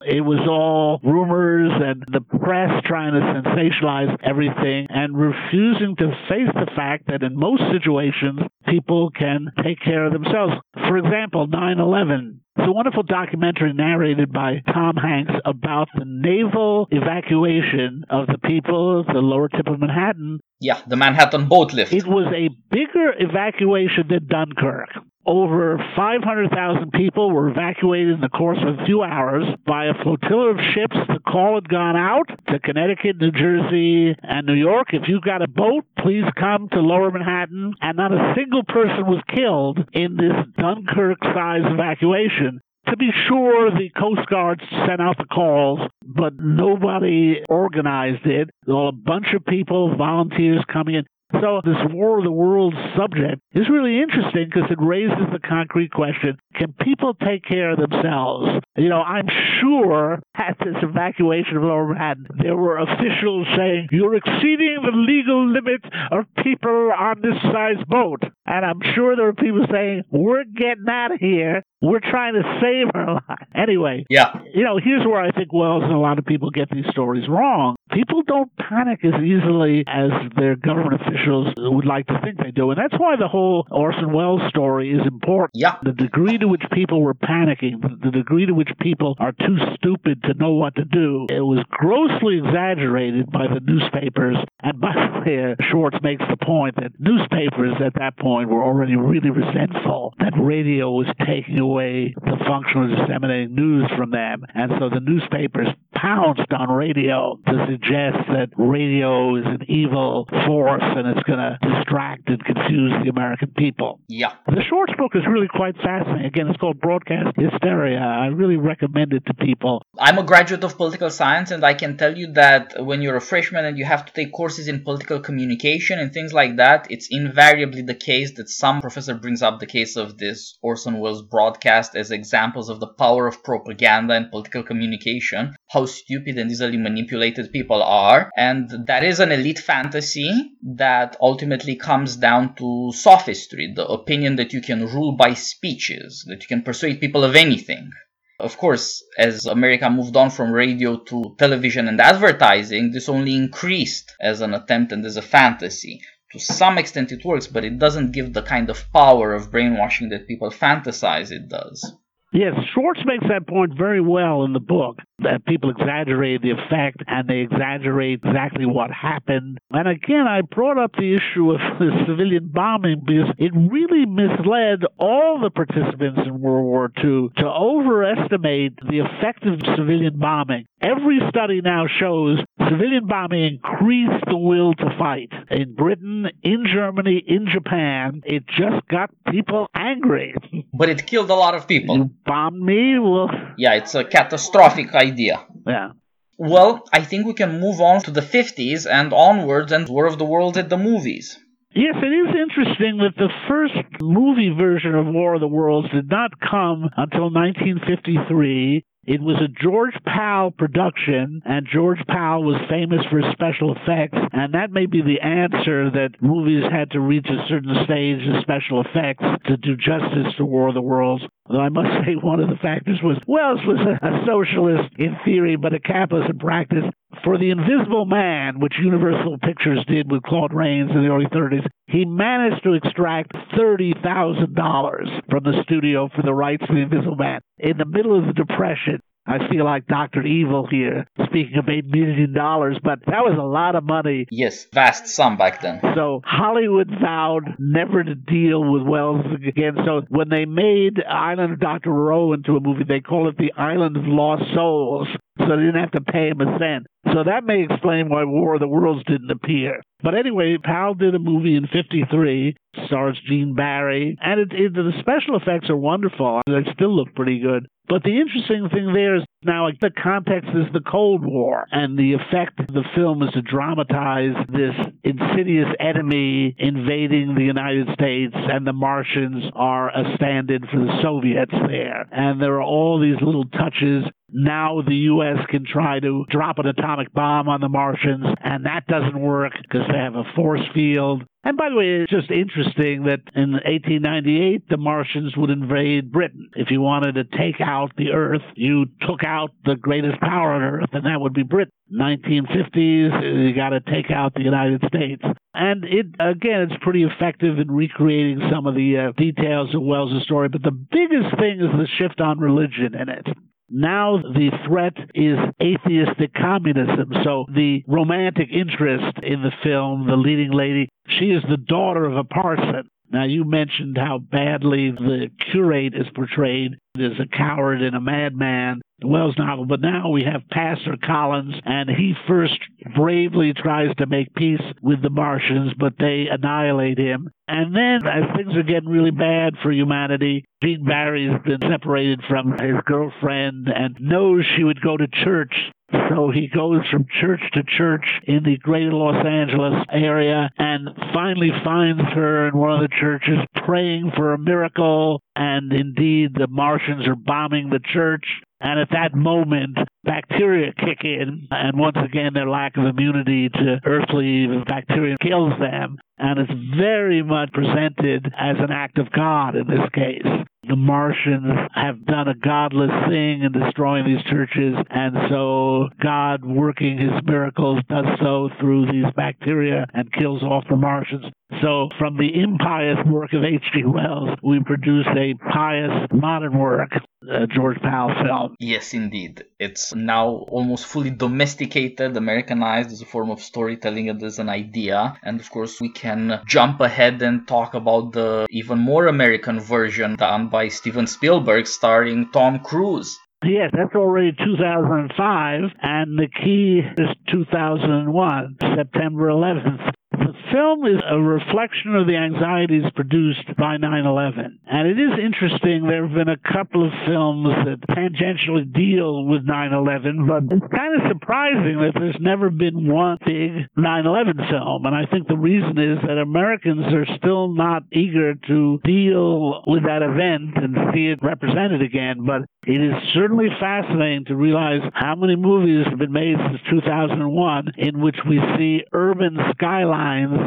It was all rumors and the press trying to sensationalize everything and refusing to face the fact that in most situations, people can take care of themselves. For example, 9 11. It's a wonderful documentary narrated by Tom Hanks about the naval evacuation of the people, of the lower tip of Manhattan. Yeah, the Manhattan boat lift. It was a bigger evacuation than Dunkirk. Over 500,000 people were evacuated in the course of a few hours by a flotilla of ships. The call had gone out to Connecticut, New Jersey, and New York. If you've got a boat, please come to Lower Manhattan. And not a single person was killed in this Dunkirk sized evacuation. To be sure, the Coast Guard sent out the calls, but nobody organized it. Well, a bunch of people, volunteers coming in. So this War of the Worlds subject is really interesting because it raises the concrete question, can people take care of themselves? You know, I'm sure at this evacuation of Lower Manhattan, there were officials saying, you're exceeding the legal limit of people on this size boat. And I'm sure there were people saying, we're getting out of here. We're trying to save our lives. Anyway, yeah. you know, here's where I think Wells and a lot of people get these stories wrong. People don't panic as easily as their government officials would like to think they do. And that's why the whole Orson Welles story is important. Yeah. The degree to which people were panicking, the degree to which people are too stupid to know what to do, it was grossly exaggerated by the newspapers. And by the way, uh, Schwartz makes the point that newspapers at that point were already really resentful that radio was taking away the function of disseminating news from them. And so the newspapers pounced on radio to suggest that radio is an evil force and it's going to distract and confuse the American people. Yeah. The short book is really quite fascinating. Again, it's called Broadcast Hysteria. I really recommend it to people. I'm a graduate of political science, and I can tell you that when you're a freshman and you have to take courses in political communication and things like that, it's invariably the case that some professor brings up the case of this Orson Welles broadcast as examples of the power of propaganda and political communication, how stupid and easily manipulated people are, and that is an elite fantasy that ultimately comes down to sophistry, the opinion that you can rule by speeches, that you can persuade people of anything. Of course, as America moved on from radio to television and advertising, this only increased as an attempt and as a fantasy. To some extent it works, but it doesn't give the kind of power of brainwashing that people fantasize it does. Yes, Schwartz makes that point very well in the book that people exaggerate the effect and they exaggerate exactly what happened. And again, I brought up the issue of the civilian bombing because it really misled all the participants in World War II to overestimate the effect of civilian bombing. Every study now shows civilian bombing increased the will to fight. In Britain, in Germany, in Japan, it just got people angry. But it killed a lot of people. You bombed me? Well, Yeah, it's a catastrophic idea. yeah. Well, I think we can move on to the 50s and onwards and War of the Worlds at the movies. Yes, it is interesting that the first movie version of War of the Worlds did not come until 1953. It was a George Pal production, and George Pal was famous for special effects, and that may be the answer that movies had to reach a certain stage of special effects to do justice to War of the Worlds. Though I must say one of the factors was Wells was a, a socialist in theory, but a capitalist in practice. For The Invisible Man, which Universal Pictures did with Claude Rains in the early 30s, he managed to extract $30,000 from the studio for the rights to The Invisible Man. In the middle of the Depression, I feel like Dr. Evil here, speaking of $8 million, but that was a lot of money. Yes, vast sum back then. So Hollywood vowed never to deal with Wells again. So when they made Island of Dr. Moreau into a movie, they called it The Island of Lost Souls. So they didn't have to pay him a cent. So that may explain why War of the Worlds didn't appear. But anyway, Pal did a movie in 53, stars Gene Barry, and it, it, the special effects are wonderful. They still look pretty good. But the interesting thing there is now the context is the Cold War, and the effect of the film is to dramatize this insidious enemy invading the United States, and the Martians are a stand-in for the Soviets there. And there are all these little touches now the U.S. can try to drop an atomic bomb on the Martians, and that doesn't work because they have a force field. And by the way, it's just interesting that in 1898, the Martians would invade Britain. If you wanted to take out the Earth, you took out the greatest power on Earth, and that would be Britain. 1950s, you got to take out the United States. And it, again, it's pretty effective in recreating some of the uh, details of Wells' story. But the biggest thing is the shift on religion in it. Now the threat is atheistic communism. So the romantic interest in the film, the leading lady, she is the daughter of a parson. Now, you mentioned how badly the curate is portrayed as a coward and a madman, the Wells novel, but now we have Pastor Collins, and he first bravely tries to make peace with the Martians, but they annihilate him. And then, as things are getting really bad for humanity, Gene Barry's been separated from his girlfriend and knows she would go to church so he goes from church to church in the greater Los Angeles area and finally finds her in one of the churches praying for a miracle. And indeed, the Martians are bombing the church. And at that moment, bacteria kick in, and once again, their lack of immunity to earthly bacteria kills them. And it's very much presented as an act of God in this case. The Martians have done a godless thing in destroying these churches, and so God, working his miracles, does so through these bacteria and kills off the Martians. So, from the impious work of H.G. Wells, we produce a pious modern work, a George Pal film. Yes, indeed. It's now almost fully domesticated, Americanized as a form of storytelling and as an idea. And of course, we can jump ahead and talk about the even more American version done by Steven Spielberg starring Tom Cruise. Yes, that's already 2005, and the key is 2001, September 11th. The film is a reflection of the anxieties produced by 9 11. And it is interesting, there have been a couple of films that tangentially deal with 9 11, but it's kind of surprising that there's never been one big 9 11 film. And I think the reason is that Americans are still not eager to deal with that event and see it represented again. But it is certainly fascinating to realize how many movies have been made since 2001 in which we see urban skylines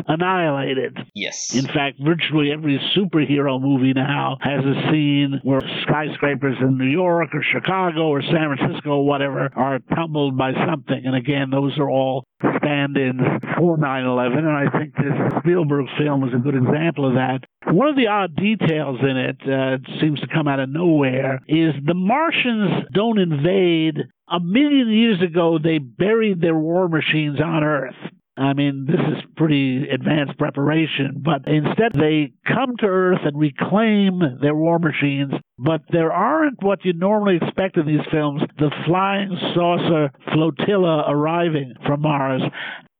annihilated. Yes. In fact, virtually every superhero movie now has a scene where skyscrapers in New York or Chicago or San Francisco or whatever are tumbled by something. And again, those are all stand-ins for 9/11, and I think this Spielberg film is a good example of that. One of the odd details in it, uh, it seems to come out of nowhere, is the Martians don't invade. A million years ago, they buried their war machines on Earth. I mean, this is pretty advanced preparation, but instead they come to Earth and reclaim their war machines, but there aren't what you normally expect in these films the flying saucer flotilla arriving from Mars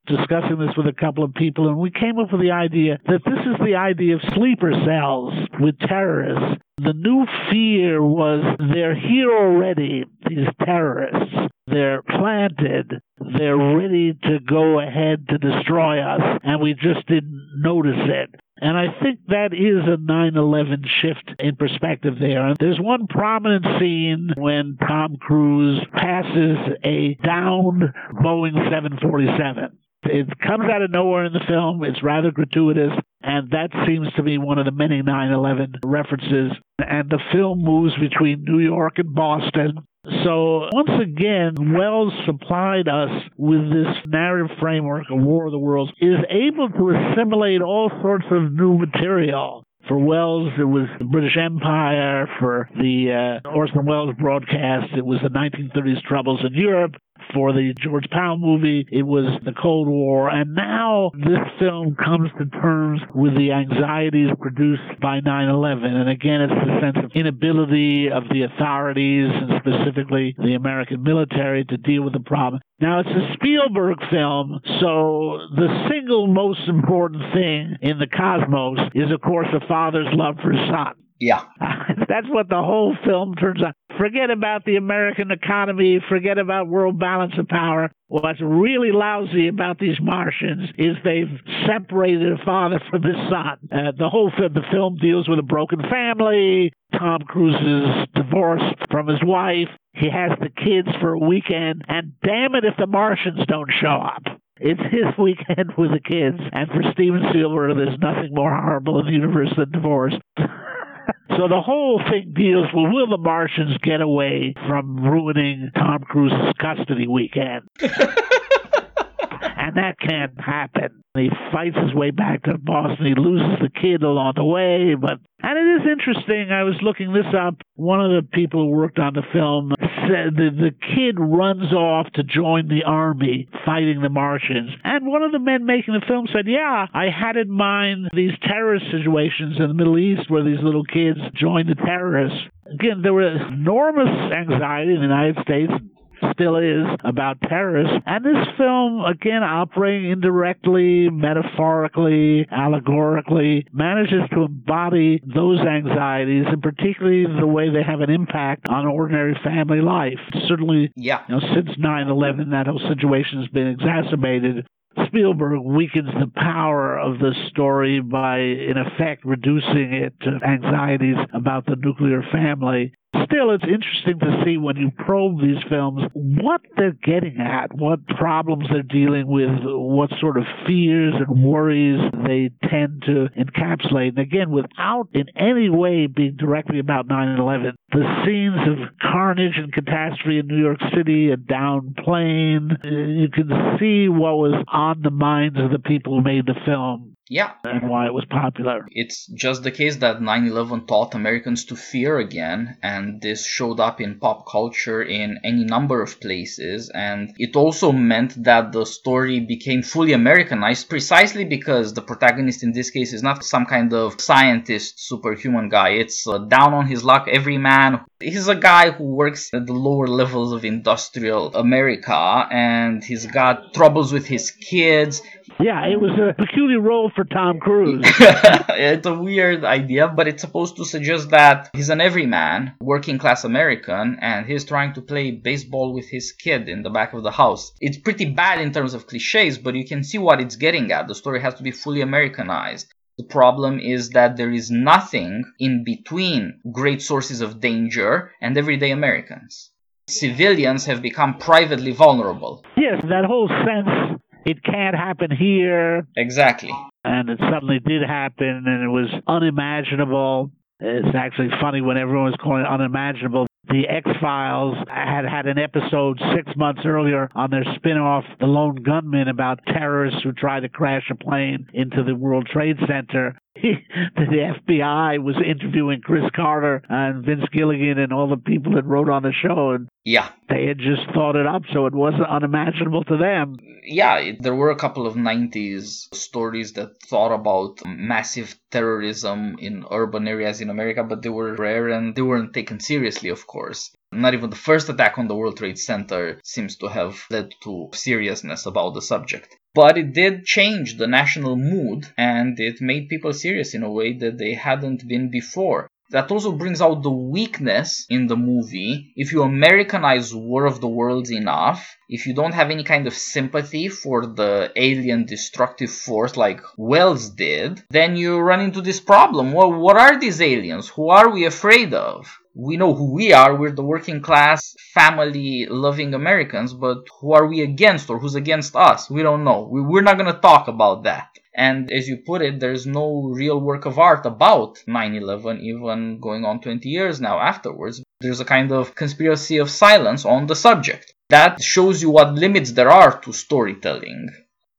discussing this with a couple of people, and we came up with the idea that this is the idea of sleeper cells with terrorists. The new fear was they're here already, these terrorists. They're planted. They're ready to go ahead to destroy us, and we just didn't notice it. And I think that is a 9 11 shift in perspective there. There's one prominent scene when Tom Cruise passes a downed Boeing 747. It comes out of nowhere in the film. It's rather gratuitous, and that seems to be one of the many 9 11 references. And the film moves between New York and Boston. So, once again, Wells supplied us with this narrative framework of War of the Worlds, is able to assimilate all sorts of new material. For Wells, it was the British Empire. For the uh, Orson Welles broadcast, it was the 1930s troubles in Europe for the George Pal movie, it was the Cold War. And now this film comes to terms with the anxieties produced by 9 11. And again, it's the sense of inability of the authorities, and specifically the American military, to deal with the problem. Now, it's a Spielberg film, so the single most important thing in the cosmos is, of course, a father's love for his son. Yeah. That's what the whole film turns out. Forget about the American economy, forget about world balance of power. What's really lousy about these Martians is they've separated a father from his son. Uh, the whole film, the film deals with a broken family. Tom Cruise is divorced from his wife. He has the kids for a weekend, and damn it if the Martians don't show up. it's his weekend with the kids. And for Steven Spielberg, there's nothing more horrible in the universe than divorce. So the whole thing deals with will the Martians get away from ruining Tom Cruise's custody weekend? and that can't happen. He fights his way back to Boston. He loses the kid along the way, but and it is interesting. I was looking this up. One of the people who worked on the film said that the kid runs off to join the army fighting the Martians. And one of the men making the film said, Yeah, I had in mind these terrorist situations in the Middle East where these little kids join the terrorists. Again, there was enormous anxiety in the United States still is about terrorists. And this film, again, operating indirectly, metaphorically, allegorically, manages to embody those anxieties, and particularly the way they have an impact on ordinary family life. Certainly, yeah. you know, since 9-11, that whole situation has been exacerbated Spielberg weakens the power of the story by, in effect, reducing it to anxieties about the nuclear family still, it's interesting to see when you probe these films what they're getting at, what problems they're dealing with, what sort of fears and worries they tend to encapsulate. And again, without in any way being directly about 9 11, the scenes of carnage and catastrophe in New York City, a down plane, you can see what was on the minds of the people who made the film yeah. And why it was popular. It's just the case that 9 11 taught Americans to fear again, and this showed up in pop culture in any number of places. And it also meant that the story became fully Americanized precisely because the protagonist in this case is not some kind of scientist, superhuman guy. It's uh, down on his luck, every man. He's a guy who works at the lower levels of industrial America, and he's got troubles with his kids. Yeah, it was a peculiar role for Tom Cruise. it's a weird idea, but it's supposed to suggest that he's an everyman, working class American, and he's trying to play baseball with his kid in the back of the house. It's pretty bad in terms of cliches, but you can see what it's getting at. The story has to be fully Americanized. The problem is that there is nothing in between great sources of danger and everyday Americans. Civilians have become privately vulnerable. Yes, that whole sense it can't happen here. Exactly. And it suddenly did happen, and it was unimaginable. It's actually funny when everyone was calling it unimaginable. The X Files had had an episode six months earlier on their spin off, The Lone Gunmen, about terrorists who tried to crash a plane into the World Trade Center. the FBI was interviewing Chris Carter and Vince Gilligan and all the people that wrote on the show, and yeah, they had just thought it up, so it wasn't unimaginable to them. Yeah, there were a couple of 90s stories that thought about massive terrorism in urban areas in America, but they were rare and they weren't taken seriously, of course. Not even the first attack on the World Trade Center seems to have led to seriousness about the subject. But it did change the national mood and it made people serious in a way that they hadn't been before. That also brings out the weakness in the movie. If you Americanize War of the Worlds enough, if you don't have any kind of sympathy for the alien destructive force like Wells did, then you run into this problem. Well, what are these aliens? Who are we afraid of? We know who we are. We're the working class, family loving Americans, but who are we against or who's against us? We don't know. We, we're not going to talk about that. And as you put it, there's no real work of art about 9 11, even going on 20 years now afterwards. There's a kind of conspiracy of silence on the subject. That shows you what limits there are to storytelling.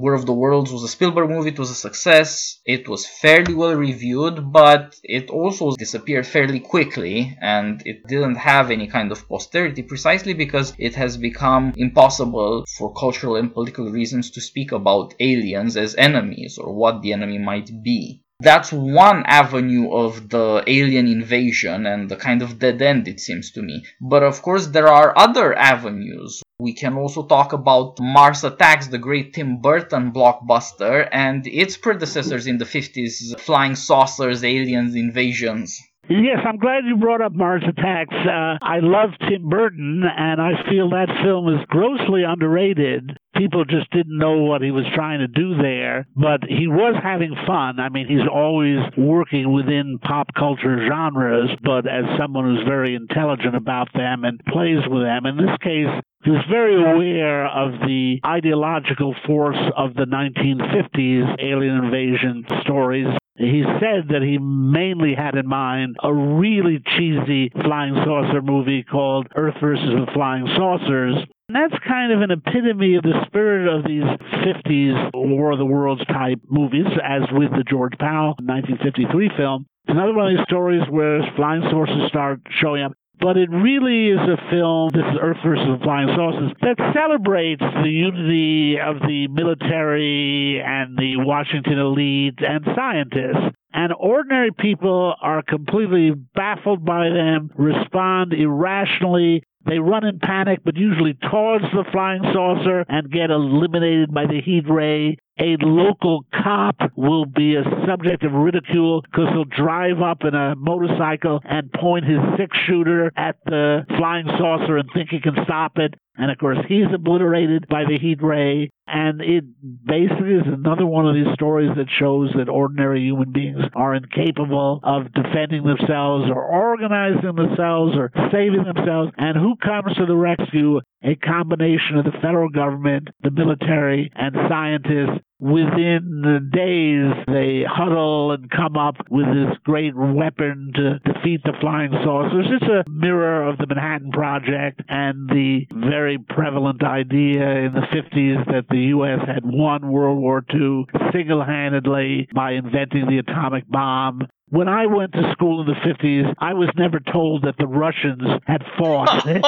War of the Worlds was a Spielberg movie, it was a success. It was fairly well reviewed, but it also disappeared fairly quickly and it didn't have any kind of posterity precisely because it has become impossible for cultural and political reasons to speak about aliens as enemies or what the enemy might be that's one avenue of the alien invasion and the kind of dead end it seems to me. But of course, there are other avenues. We can also talk about Mars Attacks, the great Tim Burton blockbuster, and its predecessors in the 50s Flying Saucers, Aliens, Invasions. Yes, I'm glad you brought up Mars Attacks. Uh, I love Tim Burton, and I feel that film is grossly underrated. People just didn't know what he was trying to do there, but he was having fun. I mean, he's always working within pop culture genres, but as someone who's very intelligent about them and plays with them. In this case, He was very aware of the ideological force of the 1950s alien invasion stories. He said that he mainly had in mind a really cheesy flying saucer movie called Earth versus the Flying Saucers. And that's kind of an epitome of the spirit of these 50s War of the Worlds type movies, as with the George Pal 1953 film. It's another one of these stories where flying saucers start showing up but it really is a film, this is Earth versus Flying Saucers, that celebrates the unity of the military and the Washington elite and scientists. And ordinary people are completely baffled by them, respond irrationally, they run in panic, but usually towards the flying saucer and get eliminated by the heat ray. A local cop will be a subject of ridicule because he'll drive up in a motorcycle and point his six shooter at the flying saucer and think he can stop it. And of course, he's obliterated by the heat ray. And it basically is another one of these stories that shows that ordinary human beings are incapable of defending themselves or organizing themselves or saving themselves. And who comes to the rescue? A combination of the federal government, the military, and scientists within the days they huddle and come up with this great weapon to defeat the flying saucers. It's a mirror of the Manhattan Project and the very prevalent idea in the 50s that the U.S. had won World War II single handedly by inventing the atomic bomb when I went to school in the 50s, I was never told that the Russians had fought in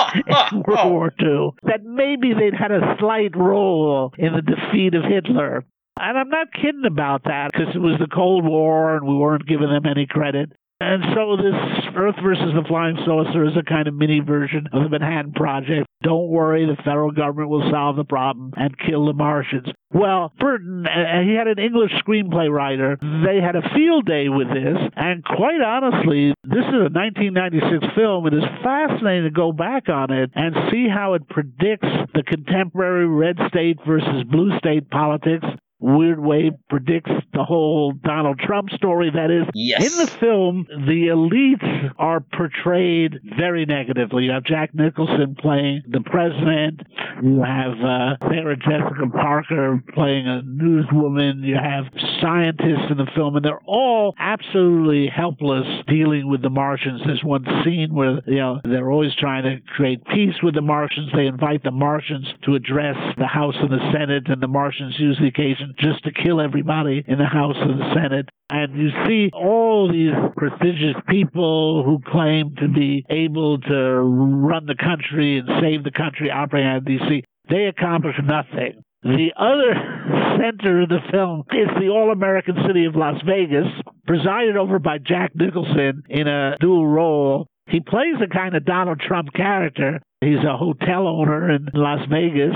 World War II, that maybe they'd had a slight role in the defeat of Hitler. And I'm not kidding about that because it was the Cold War and we weren't giving them any credit. And so this Earth versus the Flying Saucer is a kind of mini version of the Manhattan Project. Don't worry, the federal government will solve the problem and kill the Martians. Well, Burton, uh, he had an English screenplay writer. They had a field day with this, and quite honestly, this is a 1996 film. It is fascinating to go back on it and see how it predicts the contemporary red state versus blue state politics weird way predicts the whole Donald Trump story. That is, yes. in the film, the elites are portrayed very negatively. You have Jack Nicholson playing the president. You have uh, Sarah Jessica Parker playing a newswoman. You have scientists in the film, and they're all absolutely helpless dealing with the Martians. There's one scene where you know they're always trying to create peace with the Martians. They invite the Martians to address the House and the Senate, and the Martians use the occasion just to kill everybody in the House and the Senate. And you see all these prestigious people who claim to be able to run the country and save the country operating out of D.C. They accomplish nothing. The other center of the film is the all American city of Las Vegas, presided over by Jack Nicholson in a dual role. He plays a kind of Donald Trump character. He's a hotel owner in Las Vegas,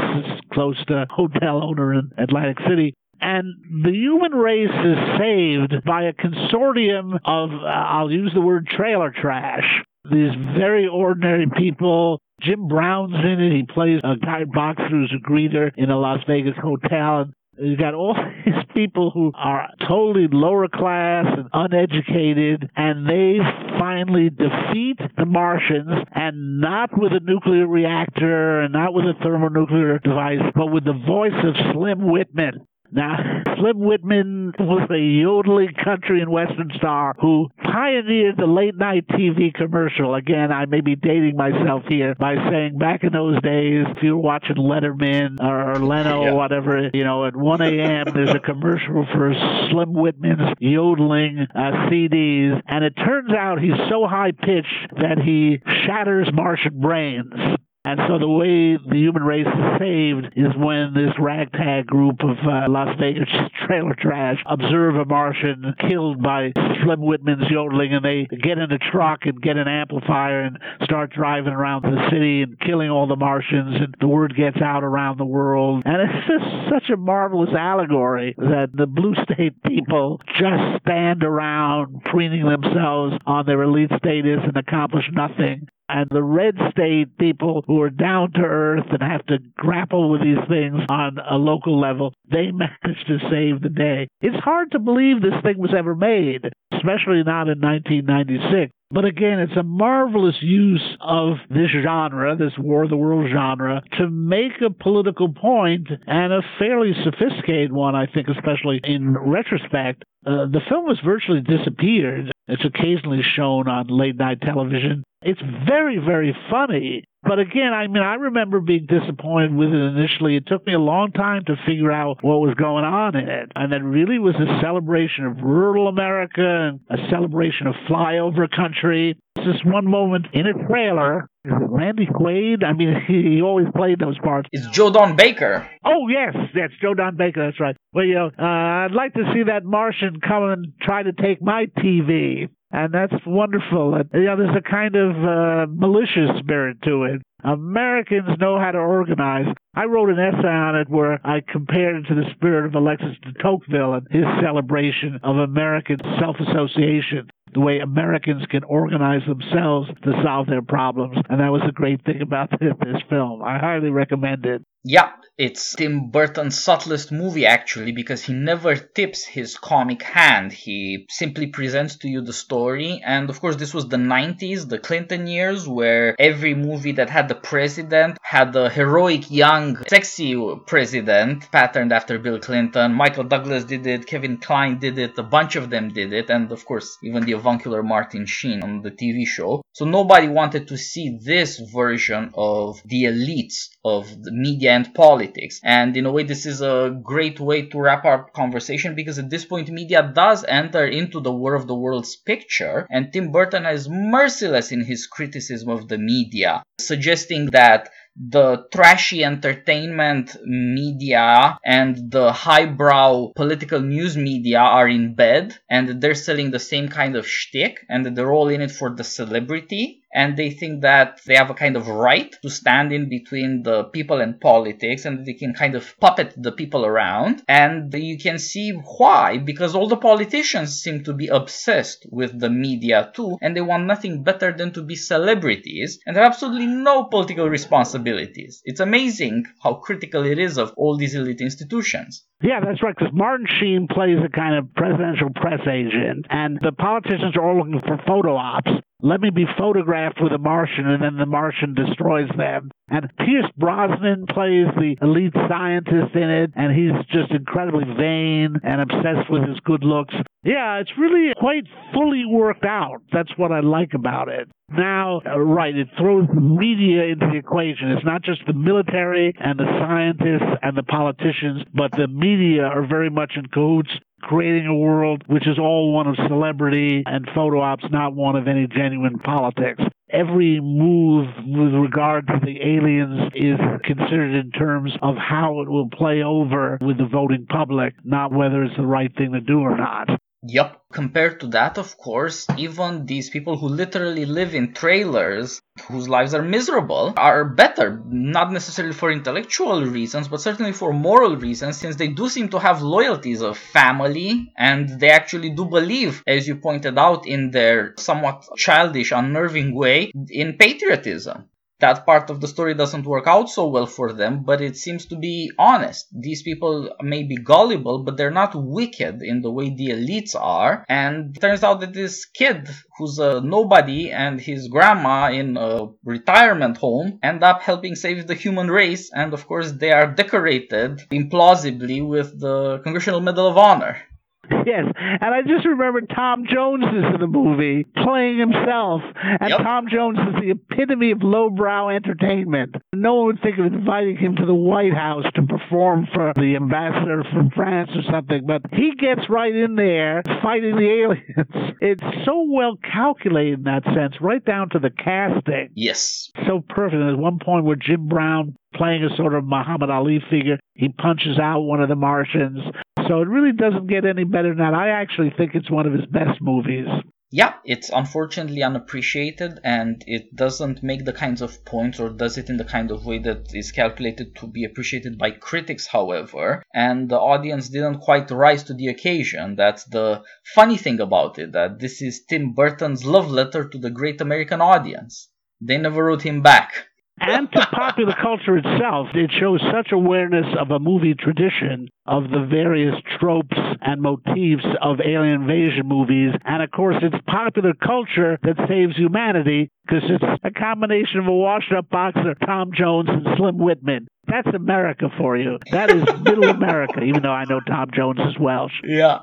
close to hotel owner in Atlantic City. And the human race is saved by a consortium of, uh, I'll use the word trailer trash. These very ordinary people. Jim Brown's in it. He plays a guy boxer who's a greeter in a Las Vegas hotel. You got all these people who are totally lower class and uneducated, and they finally defeat the Martians, and not with a nuclear reactor and not with a thermonuclear device, but with the voice of Slim Whitman. Now, Slim Whitman was a yodeling country and western star who pioneered the late night TV commercial. Again, I may be dating myself here by saying back in those days, if you were watching Letterman or Leno yeah. or whatever, you know, at 1 a.m., there's a commercial for Slim Whitman's yodeling uh, CDs. And it turns out he's so high pitched that he shatters Martian brains. And so the way the human race is saved is when this ragtag group of uh, Las Vegas trailer trash observe a Martian killed by Slim Whitman's yodeling, and they get in a truck and get an amplifier and start driving around the city and killing all the Martians, and the word gets out around the world. And it's just such a marvelous allegory that the blue state people just stand around preening themselves on their elite status and accomplish nothing and the red state people who are down to earth and have to grapple with these things on a local level, they managed to save the day. It's hard to believe this thing was ever made, especially not in 1996. But again, it's a marvelous use of this genre, this War of the World genre, to make a political point and a fairly sophisticated one, I think, especially in retrospect. Uh, the film has virtually disappeared. It's occasionally shown on late night television. It's very, very funny. But again, I mean, I remember being disappointed with it initially. It took me a long time to figure out what was going on in it. And it really was a celebration of rural America and a celebration of flyover country. It's just one moment in a trailer. Is it Randy Quaid? I mean, he, he always played those parts. It's Joe Don Baker. Oh, yes, that's Joe Don Baker. That's right. Well, you know, uh, I'd like to see that Martian come and try to take my TV and that's wonderful. And, You know, there's a kind of uh, malicious spirit to it. Americans know how to organize. I wrote an essay on it where I compared it to the spirit of Alexis de Tocqueville and his celebration of American self-association the way Americans can organize themselves to solve their problems. And that was a great thing about this film. I highly recommend it. Yeah, it's Tim Burton's subtlest movie actually because he never tips his comic hand. He simply presents to you the story. And of course, this was the 90s, the Clinton years, where every movie that had the president had the heroic, young, sexy president patterned after Bill Clinton. Michael Douglas did it, Kevin Kline did it, a bunch of them did it, and of course, even the avuncular Martin Sheen on the TV show. So nobody wanted to see this version of the elites of the media and politics. And in a way, this is a great way to wrap our conversation because at this point, media does enter into the War of the Worlds picture, and Tim Burton is merciless in his criticism of the media, suggesting that the trashy entertainment media and the highbrow political news media are in bed and they're selling the same kind of shtick and they're all in it for the celebrity and they think that they have a kind of right to stand in between the people and politics and they can kind of puppet the people around. And you can see why because all the politicians seem to be obsessed with the media too and they want nothing better than to be celebrities and have absolutely no political responsibilities. It's amazing how critical it is of all these elite institutions. Yeah, that's right, because Martin Sheen plays a kind of presidential press agent, and the politicians are all looking for photo ops. Let me be photographed with a Martian, and then the Martian destroys them. And Pierce Brosnan plays the elite scientist in it, and he's just incredibly vain and obsessed with his good looks. Yeah, it's really quite fully worked out. That's what I like about it. Now, uh, right, it throws the media into the equation. It's not just the military and the scientists and the politicians, but the media are very much in cahoots creating a world which is all one of celebrity and photo ops, not one of any genuine politics. Every move with regard to the aliens is considered in terms of how it will play over with the voting public, not whether it's the right thing to do or not. Yep. Compared to that, of course, even these people who literally live in trailers, whose lives are miserable, are better. Not necessarily for intellectual reasons, but certainly for moral reasons, since they do seem to have loyalties of family, and they actually do believe, as you pointed out in their somewhat childish, unnerving way, in patriotism that part of the story doesn't work out so well for them, but it seems to be honest. These people may be gullible, but they're not wicked in the way the elites are. And it turns out that this kid, who's a nobody, and his grandma in a retirement home end up helping save the human race. And of course, they are decorated implausibly with the Congressional Medal of Honor. Yes, and I just remember Tom Jones is in the movie playing himself, and yep. Tom Jones is the epitome of lowbrow entertainment. No one would think of inviting him to the White House to perform for the ambassador from France or something, but he gets right in there fighting the aliens. It's so well calculated in that sense, right down to the casting. Yes. So perfect. There's one point where Jim Brown playing a sort of Muhammad Ali figure. He punches out one of the Martians. So it really doesn't get any better than that. I actually think it's one of his best movies. Yeah, it's unfortunately unappreciated and it doesn't make the kinds of points or does it in the kind of way that is calculated to be appreciated by critics, however. And the audience didn't quite rise to the occasion. That's the funny thing about it, that this is Tim Burton's love letter to the great American audience. They never wrote him back. And to popular culture itself. It shows such awareness of a movie tradition of the various tropes and motifs of alien invasion movies. And of course, it's popular culture that saves humanity because it's a combination of a washed up boxer, Tom Jones, and Slim Whitman. That's America for you. That is middle America, even though I know Tom Jones is Welsh. Yeah.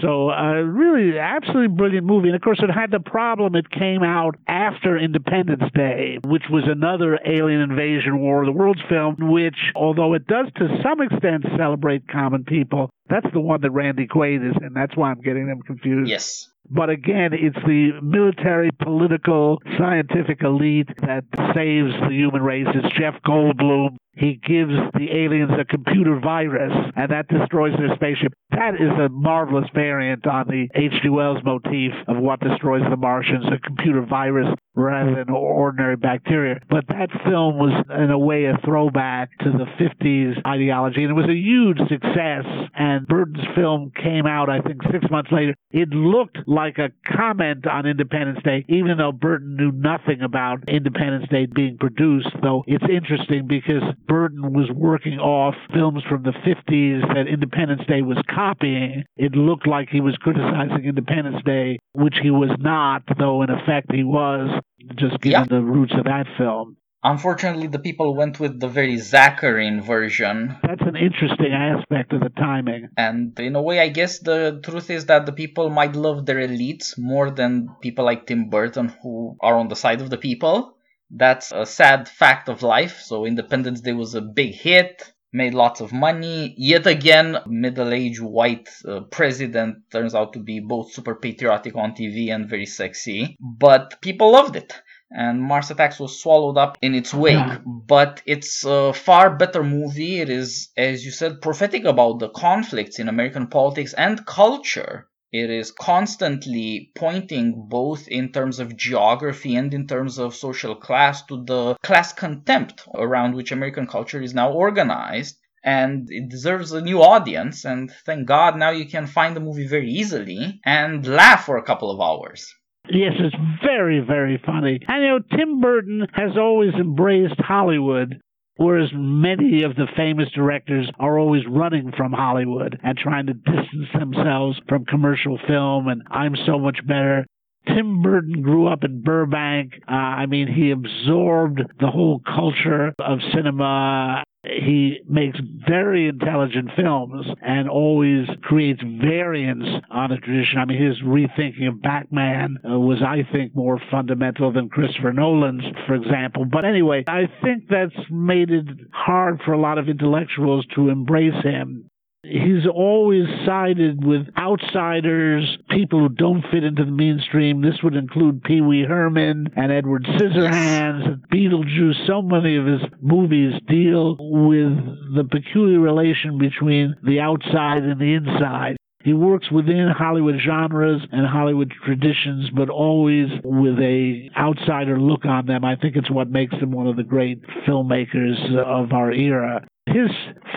So, uh, really, absolutely brilliant movie. And of course, it had the problem it came out after Independence Day, which was another alien invasion War of the Worlds film, which, although it does to some extent celebrate common people, that's the one that Randy Quaid is in. That's why I'm getting them confused. Yes. But again, it's the military, political, scientific elite that saves the human race. It's Jeff Goldblum. He gives the aliens a computer virus, and that destroys their spaceship. That is a marvelous variant on the H.G. Wells motif of what destroys the Martians, a computer virus rather than ordinary bacteria. But that film was, in a way, a throwback to the 50s ideology, and it was a huge success. And Burton's film came out, I think, six months later. It looked like a comment on Independence Day, even though Burton knew nothing about Independence Day being produced. Though it's interesting because Burton was working off films from the 50s that Independence Day was copying. It looked like he was criticizing Independence Day, which he was not, though in effect he was just given Yeah. the roots of that film. Unfortunately, the people went with the very Zaccharin version. That's an interesting aspect of the timing. And in a way, I guess the truth is that the people might love their elites more than people like Tim Burton who are on the side of the people. That's a sad fact of life. So Independence Day was a big hit, made lots of money. Yet again, middle-aged white uh, president turns out to be both super patriotic on TV and very sexy. But people loved it. And Mars Attacks was swallowed up in its wake. Yeah. But it's a far better movie. It is, as you said, prophetic about the conflicts in American politics and culture. It is constantly pointing both in terms of geography and in terms of social class to the class contempt around which American culture is now organized. And it deserves a new audience. And thank God now you can find the movie very easily and laugh for a couple of hours. Yes, it's very, very funny. And you know, Tim Burton has always embraced Hollywood, whereas many of the famous directors are always running from Hollywood and trying to distance themselves from commercial film and I'm so much better. Tim Burton grew up in Burbank. Uh, I mean, he absorbed the whole culture of cinema. He makes very intelligent films and always creates variants on a tradition. I mean, his rethinking of Batman uh, was, I think, more fundamental than Christopher Nolan's, for example. But anyway, I think that's made it hard for a lot of intellectuals to embrace him. He's always sided with outsiders, people who don't fit into the mainstream. This would include Pee Wee Herman and Edward Scissorhands and Beetlejuice. So many of his movies deal with the peculiar relation between the outside and the inside. He works within Hollywood genres and Hollywood traditions, but always with a outsider look on them. I think it's what makes him one of the great filmmakers of our era. His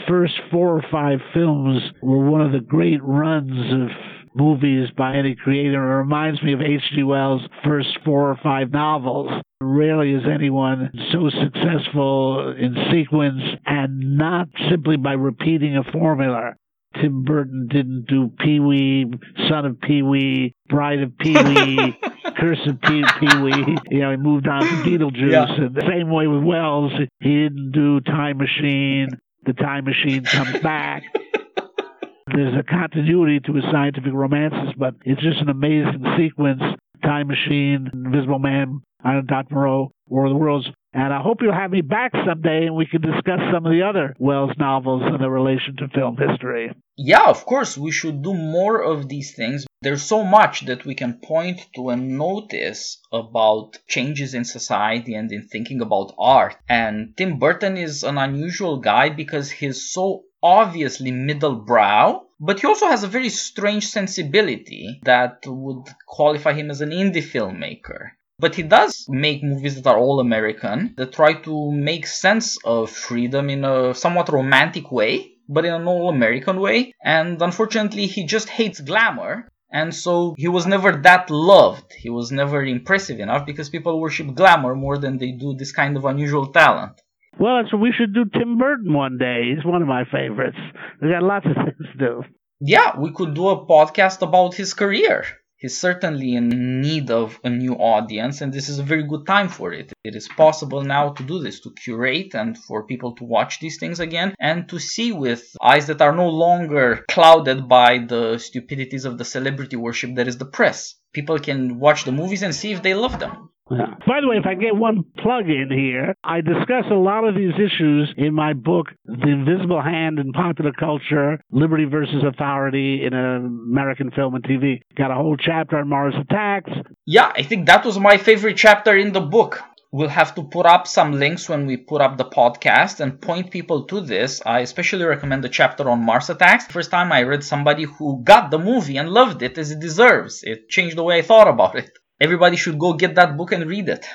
first four or five films were one of the great runs of movies by any creator. It reminds me of H.G. Wells' first four or five novels. Rarely is anyone so successful in sequence and not simply by repeating a formula. Tim Burton didn't do Pee Wee, Son of Pee Wee, Bride of Pee Wee, Curse of Pee Wee. You know, he moved on to Beetlejuice. Yeah. And the same way with Wells, he didn't do Time Machine. The Time Machine comes back. There's a continuity to his scientific romances, but it's just an amazing sequence. Time Machine, Invisible Man, Island of Dr. Moreau, War of the Worlds. And I hope you'll have me back someday and we can discuss some of the other Wells novels and their relation to film history. Yeah, of course, we should do more of these things. There's so much that we can point to and notice about changes in society and in thinking about art. And Tim Burton is an unusual guy because he's so obviously middle brow, but he also has a very strange sensibility that would qualify him as an indie filmmaker. But he does make movies that are all American, that try to make sense of freedom in a somewhat romantic way, but in an all American way. And unfortunately, he just hates glamour. And so he was never that loved. He was never impressive enough because people worship glamour more than they do this kind of unusual talent. Well, so we should do Tim Burton one day. He's one of my favorites. We got lots of things to do. Yeah, we could do a podcast about his career he's certainly in need of a new audience and this is a very good time for it. It is possible now to do this to curate and for people to watch these things again and to see with eyes that are no longer clouded by the stupidities of the celebrity worship that is the press. People can watch the movies and see if they love them yeah. By the way, if I get one plug in here, I discuss a lot of these issues in my book, The Invisible Hand in Popular Culture Liberty versus Authority in American Film and TV. Got a whole chapter on Mars Attacks. Yeah, I think that was my favorite chapter in the book. We'll have to put up some links when we put up the podcast and point people to this. I especially recommend the chapter on Mars Attacks. First time I read somebody who got the movie and loved it as it deserves. It changed the way I thought about it everybody should go get that book and read it.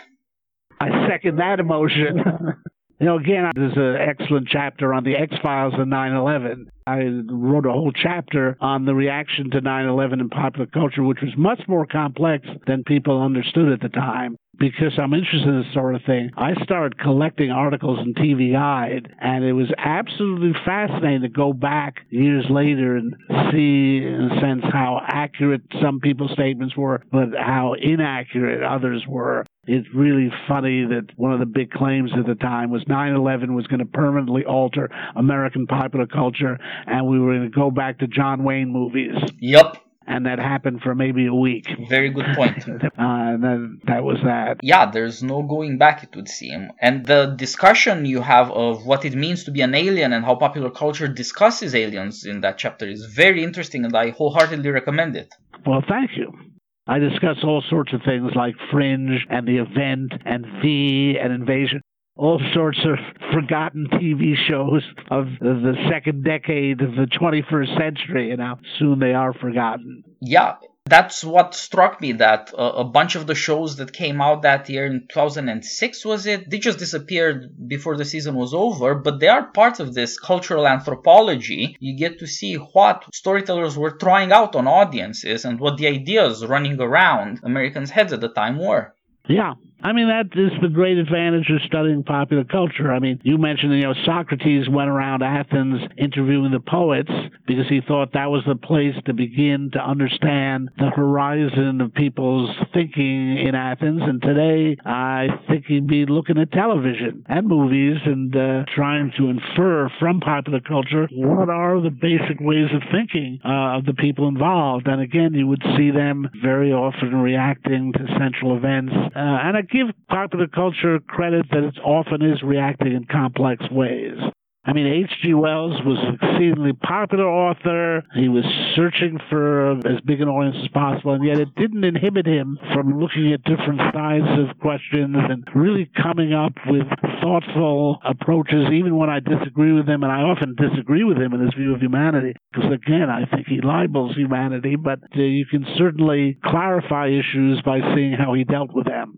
I second that emotion. you know, again, there's an excellent chapter on the X Files and 9 11. I wrote a whole chapter on the reaction to 9 11 in popular culture, which was much more complex than people understood at the time. Because I'm interested in this sort of thing, I started collecting articles in TV Guide, and it was absolutely fascinating to go back years later and see, in a sense, how accurate some people's statements were, but how inaccurate others were. It's really funny that one of the big claims at the time was 9 11 was going to permanently alter American popular culture and we were going to go back to John Wayne movies. Yep. And that happened for maybe a week. Very good point. uh, and then that was that. Yeah, there's no going back, it would seem. And the discussion you have of what it means to be an alien and how popular culture discusses aliens in that chapter is very interesting, and I wholeheartedly recommend it. Well, thank you. I discuss all sorts of things like Fringe and the event and V and Invasion all sorts of forgotten TV shows of the second decade of the 21st century, and how soon they are forgotten. Yeah, that's what struck me that uh, a bunch of the shows that came out that year in 2006 was it they just disappeared before the season was over but they are part of this cultural anthropology. You get to see what storytellers were trying out on audiences and what the ideas running around americans heads at the time were. Yeah I mean, that is the great advantage of studying popular culture. I mean, you mentioned, you know, Socrates went around Athens interviewing the poets because he thought that was the place to begin to understand the horizon of people's thinking in Athens. And today, I think he'd be looking at television and movies and uh, trying to infer from popular culture what are the basic ways of thinking uh, of the people involved. And again, you would see them very often reacting to central events. Uh, and give popular culture credit that it often is reacting in complex ways. I mean, H.G. Wells was an exceedingly popular author. He was searching for as big an audience as possible, and yet it didn't inhibit him from looking at different sides of questions and really coming up with thoughtful approaches, even when I disagree with him, and I often disagree with him in his view of humanity, because again, I think he libels humanity, but uh, you can certainly clarify issues by seeing how he dealt with them.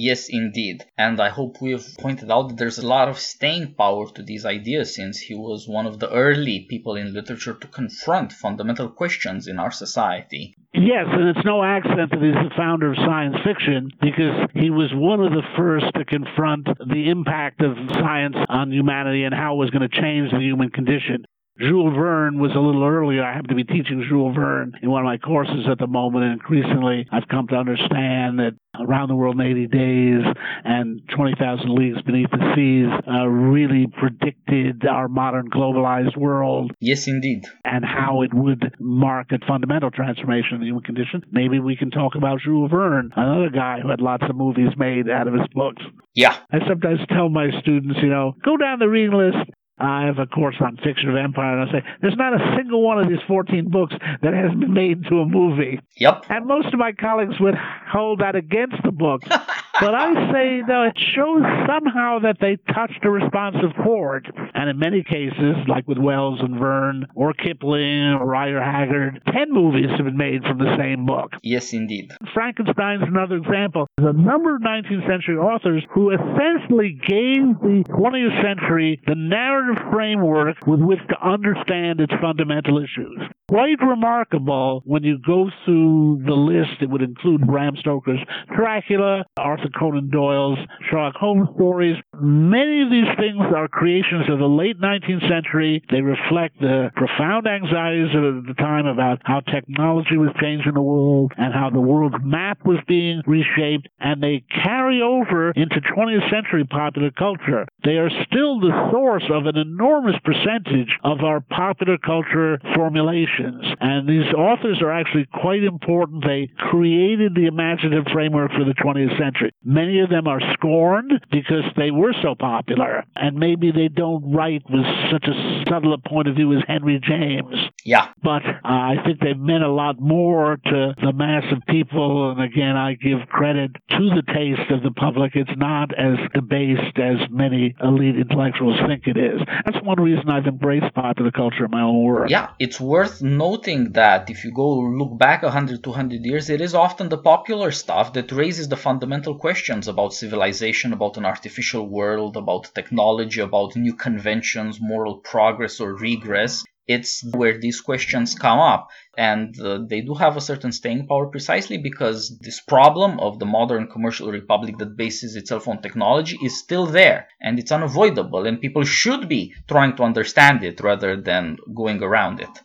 Yes, indeed. And I hope we've pointed out that there's a lot of staying power to these ideas since he was one of the early people in literature to confront fundamental questions in our society. Yes, and it's no accident that he's the founder of science fiction because he was one of the first to confront the impact of science on humanity and how it was going to change the human condition. Jules Verne was a little earlier. I happen to be teaching Jules Verne in one of my courses at the moment, and increasingly I've come to understand that Around the World in 80 Days and 20,000 Leagues Beneath the Seas uh, really predicted our modern globalized world. Yes, indeed. And how it would mark a fundamental transformation of the human condition. Maybe we can talk about Jules Verne, another guy who had lots of movies made out of his books. Yeah. I sometimes tell my students, you know, go down the reading list I have a course on fiction of empire, and I say there's not a single one of these 14 books that has been made into a movie. Yep. And most of my colleagues would hold that against the book. but I say, no, it shows somehow that they touched a responsive chord. And in many cases, like with Wells and Verne, or Kipling, or Rider Haggard, 10 movies have been made from the same book. Yes, indeed. Frankenstein's another example. There's a number of 19th century authors who essentially gave the 20th century the narrative framework with which to understand its fundamental issues. Quite remarkable when you go through the list, it would include Bram Stoker's Dracula, Arthur Conan Doyle's Sherlock Holmes stories. Many of these things are creations of the late 19th century. They reflect the profound anxieties of the time about how technology was changing the world and how the world's map was being reshaped, and they carry over into 20th century popular culture. They are still the source of an enormous percentage of our popular culture formulations. And these authors are actually quite important. They created the imaginative framework for the 20th century. Many of them are scorned because they were so popular, and maybe they don't write with such a subtle a point of view as Henry James. Yeah. But uh, I think they've meant a lot more to the mass of people. And again, I give credit to the taste of the public. It's not as debased as many elite intellectuals think it is. That's one reason I've embraced popular culture in my own work. Yeah, it's worth noting that if you go look back 100, 200 years, it is often the popular stuff that raises the fundamental questions about civilization, about an artificial world, about technology, about new conventions, moral progress or regress it's where these questions come up and uh, they do have a certain staying power precisely because this problem of the modern commercial republic that bases itself on technology is still there and it's unavoidable and people should be trying to understand it rather than going around it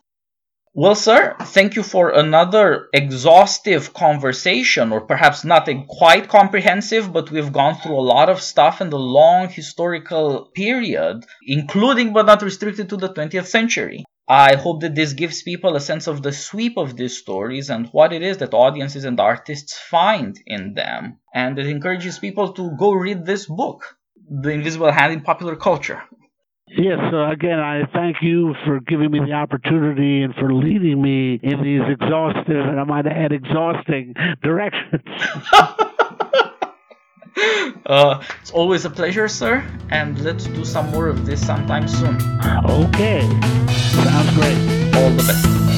well, sir, thank you for another exhaustive conversation, or perhaps not quite comprehensive, but we've gone through a lot of stuff in the long historical period, including but not restricted to the 20th century. I hope that this gives people a sense of the sweep of these stories and what it is that audiences and artists find in them. And it encourages people to go read this book, The Invisible Hand in Popular Culture. Yes, so again, I thank you for giving me the opportunity and for leading me in these exhaustive, and I might add, exhausting directions. uh, it's always a pleasure, sir, and let's do some more of this sometime soon. Okay, sounds great. All the best.